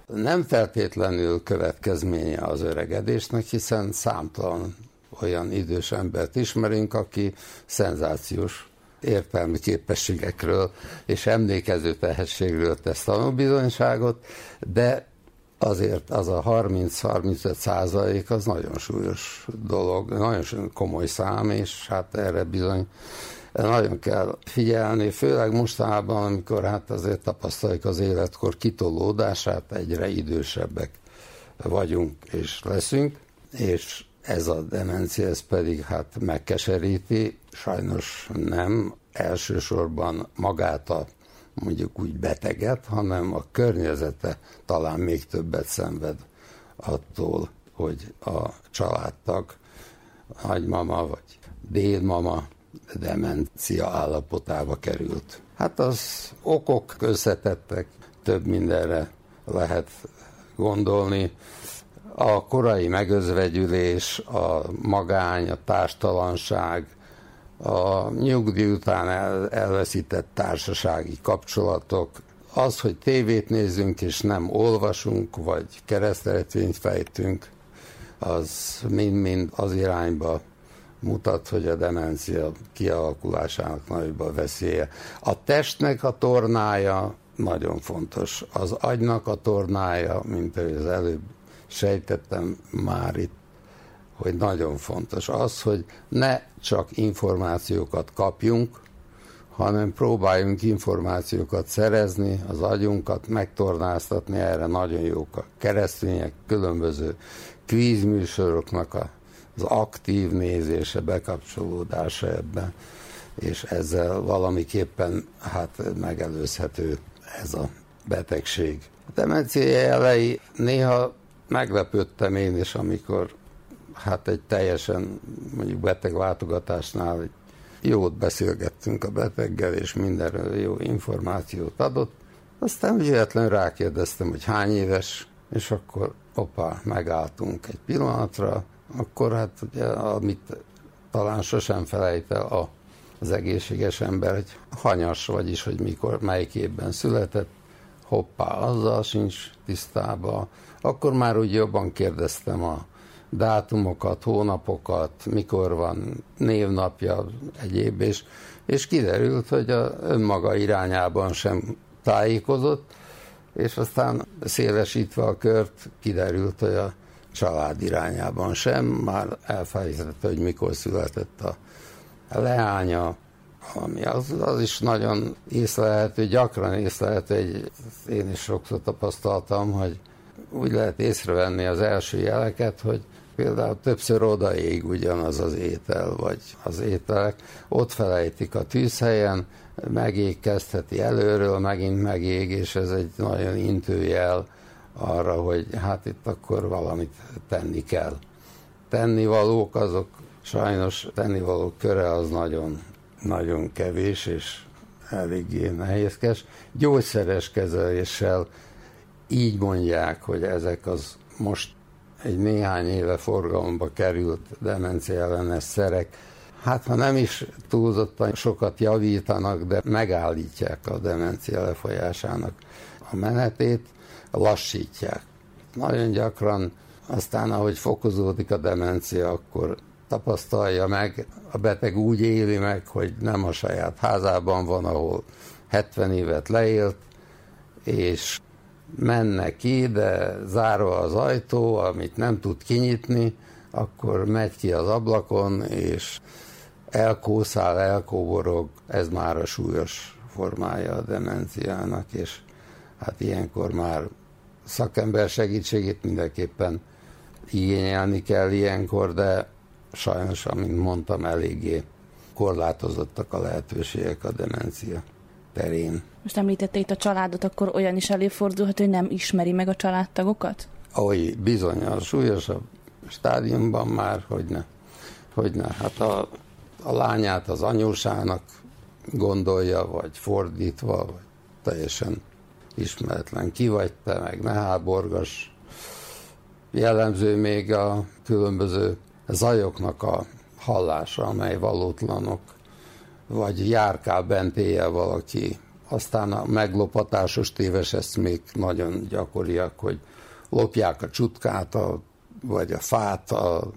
Nem feltétlenül következménye az öregedésnek, hiszen számtalan olyan idős embert ismerünk, aki szenzációs értelmi képességekről és emlékező tehetségről tesz tanúbizonyságot, de azért az a 30-35 százalék az nagyon súlyos dolog, nagyon komoly szám, és hát erre bizony nagyon kell figyelni, főleg mostanában, amikor hát azért tapasztaljuk az életkor kitolódását, egyre idősebbek vagyunk és leszünk, és ez a demencia, ez pedig hát megkeseríti, sajnos nem. Elsősorban magát a mondjuk úgy beteget, hanem a környezete talán még többet szenved attól, hogy a családtag, nagymama vagy dédmama demencia állapotába került. Hát az okok összetettek, több mindenre lehet gondolni. A korai megözvegyülés, a magány, a társtalanság, a nyugdíj után el, elveszített társasági kapcsolatok, az, hogy tévét nézünk és nem olvasunk, vagy kereszteletvényt fejtünk, az mind-mind az irányba mutat, hogy a demencia kialakulásának nagyobb a veszélye. A testnek a tornája nagyon fontos. Az agynak a tornája, mint ahogy az előbb sejtettem már itt, hogy nagyon fontos az, hogy ne csak információkat kapjunk, hanem próbáljunk információkat szerezni, az agyunkat megtornáztatni, erre nagyon jók a keresztények, különböző kvízműsoroknak az aktív nézése, bekapcsolódása ebben, és ezzel valamiképpen hát megelőzhető ez a betegség. A demencia jelei néha meglepődtem én is, amikor hát egy teljesen mondjuk beteg látogatásnál egy jót beszélgettünk a beteggel, és mindenről jó információt adott. Aztán véletlenül rákérdeztem, hogy hány éves, és akkor opá, megálltunk egy pillanatra, akkor hát ugye, amit talán sosem felejt el a, az egészséges ember, hogy hanyas, vagyis, hogy mikor, melyik évben született, hoppá, azzal sincs tisztában. Akkor már úgy jobban kérdeztem a dátumokat, hónapokat, mikor van névnapja, egyéb, és, és kiderült, hogy a önmaga irányában sem tájékozott, és aztán szélesítve a kört kiderült, hogy a család irányában sem, már elfelejtette, hogy mikor született a leánya, ami az, az is nagyon észlelhető, gyakran észlelhető, egy, én is sokszor tapasztaltam, hogy úgy lehet észrevenni az első jeleket, hogy például többször odaég ugyanaz az étel, vagy az ételek, ott felejtik a tűzhelyen, megég kezdheti előről, megint megég, és ez egy nagyon intőjel arra, hogy hát itt akkor valamit tenni kell. Tennivalók azok, sajnos tennivalók köre az nagyon, nagyon kevés, és eléggé nehézkes. Gyógyszeres kezeléssel így mondják, hogy ezek az most egy néhány éve forgalomba került demencia ellenes szerek, hát ha nem is túlzottan sokat javítanak, de megállítják a demencia lefolyásának a menetét, lassítják. Nagyon gyakran aztán, ahogy fokozódik a demencia, akkor tapasztalja meg, a beteg úgy éli meg, hogy nem a saját házában van, ahol 70 évet leélt, és menne ki, de zárva az ajtó, amit nem tud kinyitni, akkor megy ki az ablakon, és elkószál, elkóborog, ez már a súlyos formája a demenciának, és hát ilyenkor már szakember segítségét mindenképpen igényelni kell ilyenkor, de sajnos, amint mondtam, eléggé korlátozottak a lehetőségek a demencia terén. Most említette itt a családot, akkor olyan is előfordulhat, hogy nem ismeri meg a családtagokat? Ahogy bizony a súlyosabb stádiumban már, hogy ne. Hogy ne. Hát a, a lányát az anyósának gondolja, vagy fordítva, vagy teljesen ismeretlen. Ki vagy te, meg ne háborgas. Jellemző még a különböző zajoknak a hallása, amely valótlanok, vagy járkál bent éjjel valaki. Aztán a meglopatásos téves eszmék nagyon gyakoriak, hogy lopják a csutkát, a, vagy a fát a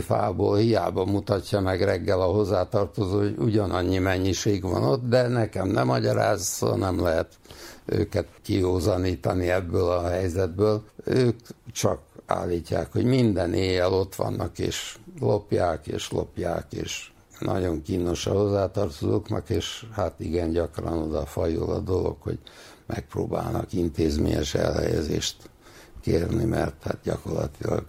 fából, hiába mutatja meg reggel a hozzátartozó, hogy ugyanannyi mennyiség van ott, de nekem nem magyaráz, szóval nem lehet őket kiózanítani ebből a helyzetből. Ők csak állítják, hogy minden éjjel ott vannak, és lopják, és lopják, és nagyon kínos a hozzátartozóknak, és hát igen, gyakran oda fajul a dolog, hogy megpróbálnak intézményes elhelyezést kérni, mert hát gyakorlatilag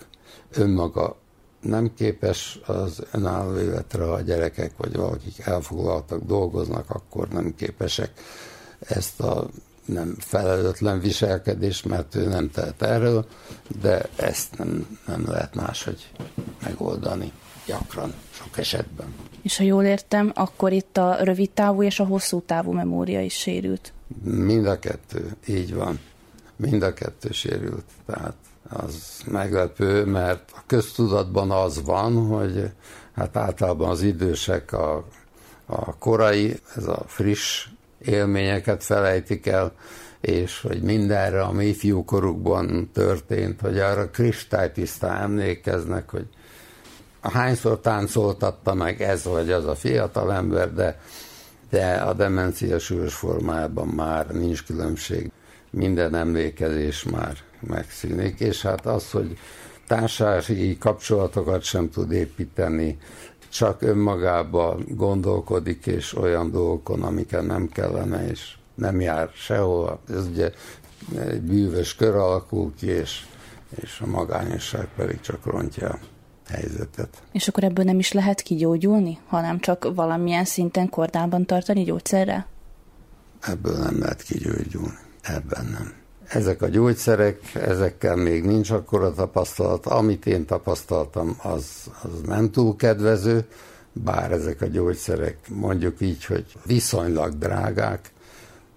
önmaga nem képes az önálló életre, ha a gyerekek vagy valakik elfoglaltak, dolgoznak, akkor nem képesek ezt a nem felelőtlen viselkedés, mert ő nem tehet erről, de ezt nem, nem lehet máshogy megoldani gyakran, sok esetben. És ha jól értem, akkor itt a rövid távú és a hosszú távú memória is sérült. Mind a kettő, így van. Mind a kettő sérült. Tehát az meglepő, mert a köztudatban az van, hogy hát általában az idősek a, a korai, ez a friss élményeket felejtik el, és hogy mindenre, ami ifjúkorukban történt, hogy arra kristálytisztán emlékeznek, hogy hányszor táncoltatta meg ez vagy az a fiatal ember, de, de a demencia súlyos formájában már nincs különbség. Minden emlékezés már megszűnik, és hát az, hogy társasági kapcsolatokat sem tud építeni, csak önmagába gondolkodik, és olyan dolgokon, amiket nem kellene, és nem jár sehol. Ez ugye egy bűvös kör alakul ki, és, és a magányosság pedig csak rontja helyzetet. És akkor ebből nem is lehet kigyógyulni, hanem csak valamilyen szinten kordában tartani gyógyszerrel? Ebből nem lehet kigyógyulni. Ebben nem. Ezek a gyógyszerek, ezekkel még nincs akkora tapasztalat. Amit én tapasztaltam, az, az nem túl kedvező, bár ezek a gyógyszerek mondjuk így, hogy viszonylag drágák,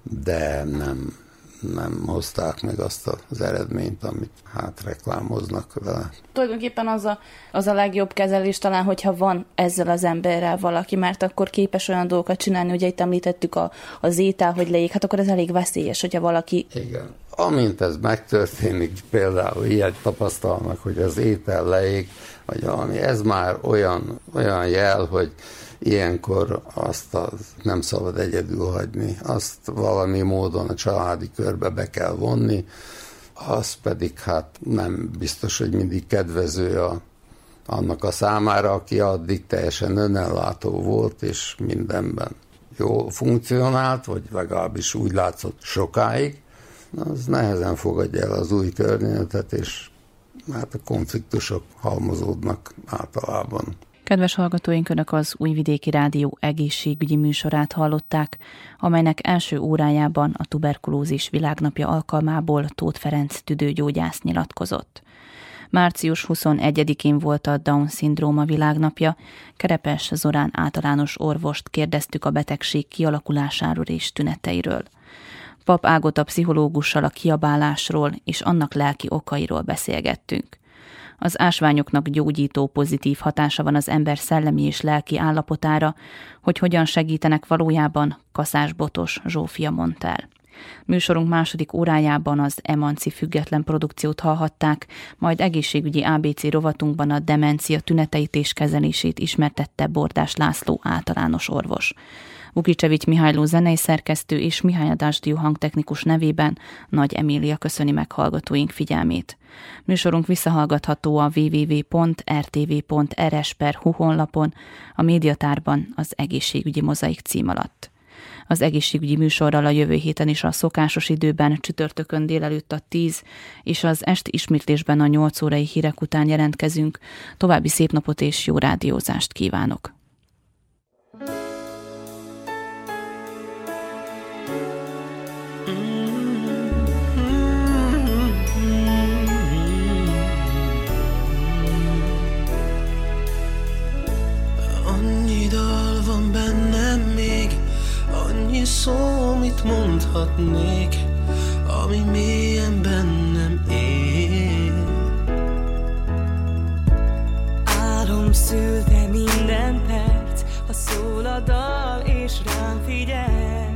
de nem, nem hozták meg azt az eredményt, amit hát reklámoznak vele. Tulajdonképpen az a, az a legjobb kezelés talán, hogyha van ezzel az emberrel valaki, mert akkor képes olyan dolgokat csinálni, ugye itt említettük a, az étel, hogy leég, hát akkor ez elég veszélyes, hogyha valaki... Igen. Amint ez megtörténik, például ilyet tapasztalnak, hogy az étel leég, vagy valami, ez már olyan, olyan jel, hogy ilyenkor azt az nem szabad egyedül hagyni, azt valami módon a családi körbe be kell vonni, az pedig hát nem biztos, hogy mindig kedvező a, annak a számára, aki addig teljesen önellátó volt, és mindenben jól funkcionált, vagy legalábbis úgy látszott sokáig, az nehezen fogadja el az új környezetet, és hát a konfliktusok halmozódnak általában. Kedves hallgatóink, Önök az Újvidéki Rádió egészségügyi műsorát hallották, amelynek első órájában a tuberkulózis világnapja alkalmából Tóth Ferenc tüdőgyógyász nyilatkozott. Március 21-én volt a Down-szindróma világnapja, Kerepes Zorán általános orvost kérdeztük a betegség kialakulásáról és tüneteiről. Pap Ágota pszichológussal a kiabálásról és annak lelki okairól beszélgettünk. Az ásványoknak gyógyító pozitív hatása van az ember szellemi és lelki állapotára, hogy hogyan segítenek valójában, Kaszás Botos Zsófia mondta el. Műsorunk második órájában az Emanci független produkciót hallhatták, majd egészségügyi ABC rovatunkban a demencia tüneteit és kezelését ismertette Bordás László általános orvos. Vukicsevics Mihályló zenei szerkesztő és Mihály Adásdió hangtechnikus nevében Nagy Emília köszöni meg hallgatóink figyelmét. Műsorunk visszahallgatható a www.rtv.rs.hu honlapon, a médiatárban az egészségügyi mozaik cím alatt. Az egészségügyi műsorral a jövő héten is a szokásos időben csütörtökön délelőtt a 10 és az esti ismétlésben a 8 órai hírek után jelentkezünk. További szép napot és jó rádiózást kívánok! Szó, mit mondhatnék, ami mélyen bennem él. Álom szülte minden perc, ha szól a dal és rám figyel.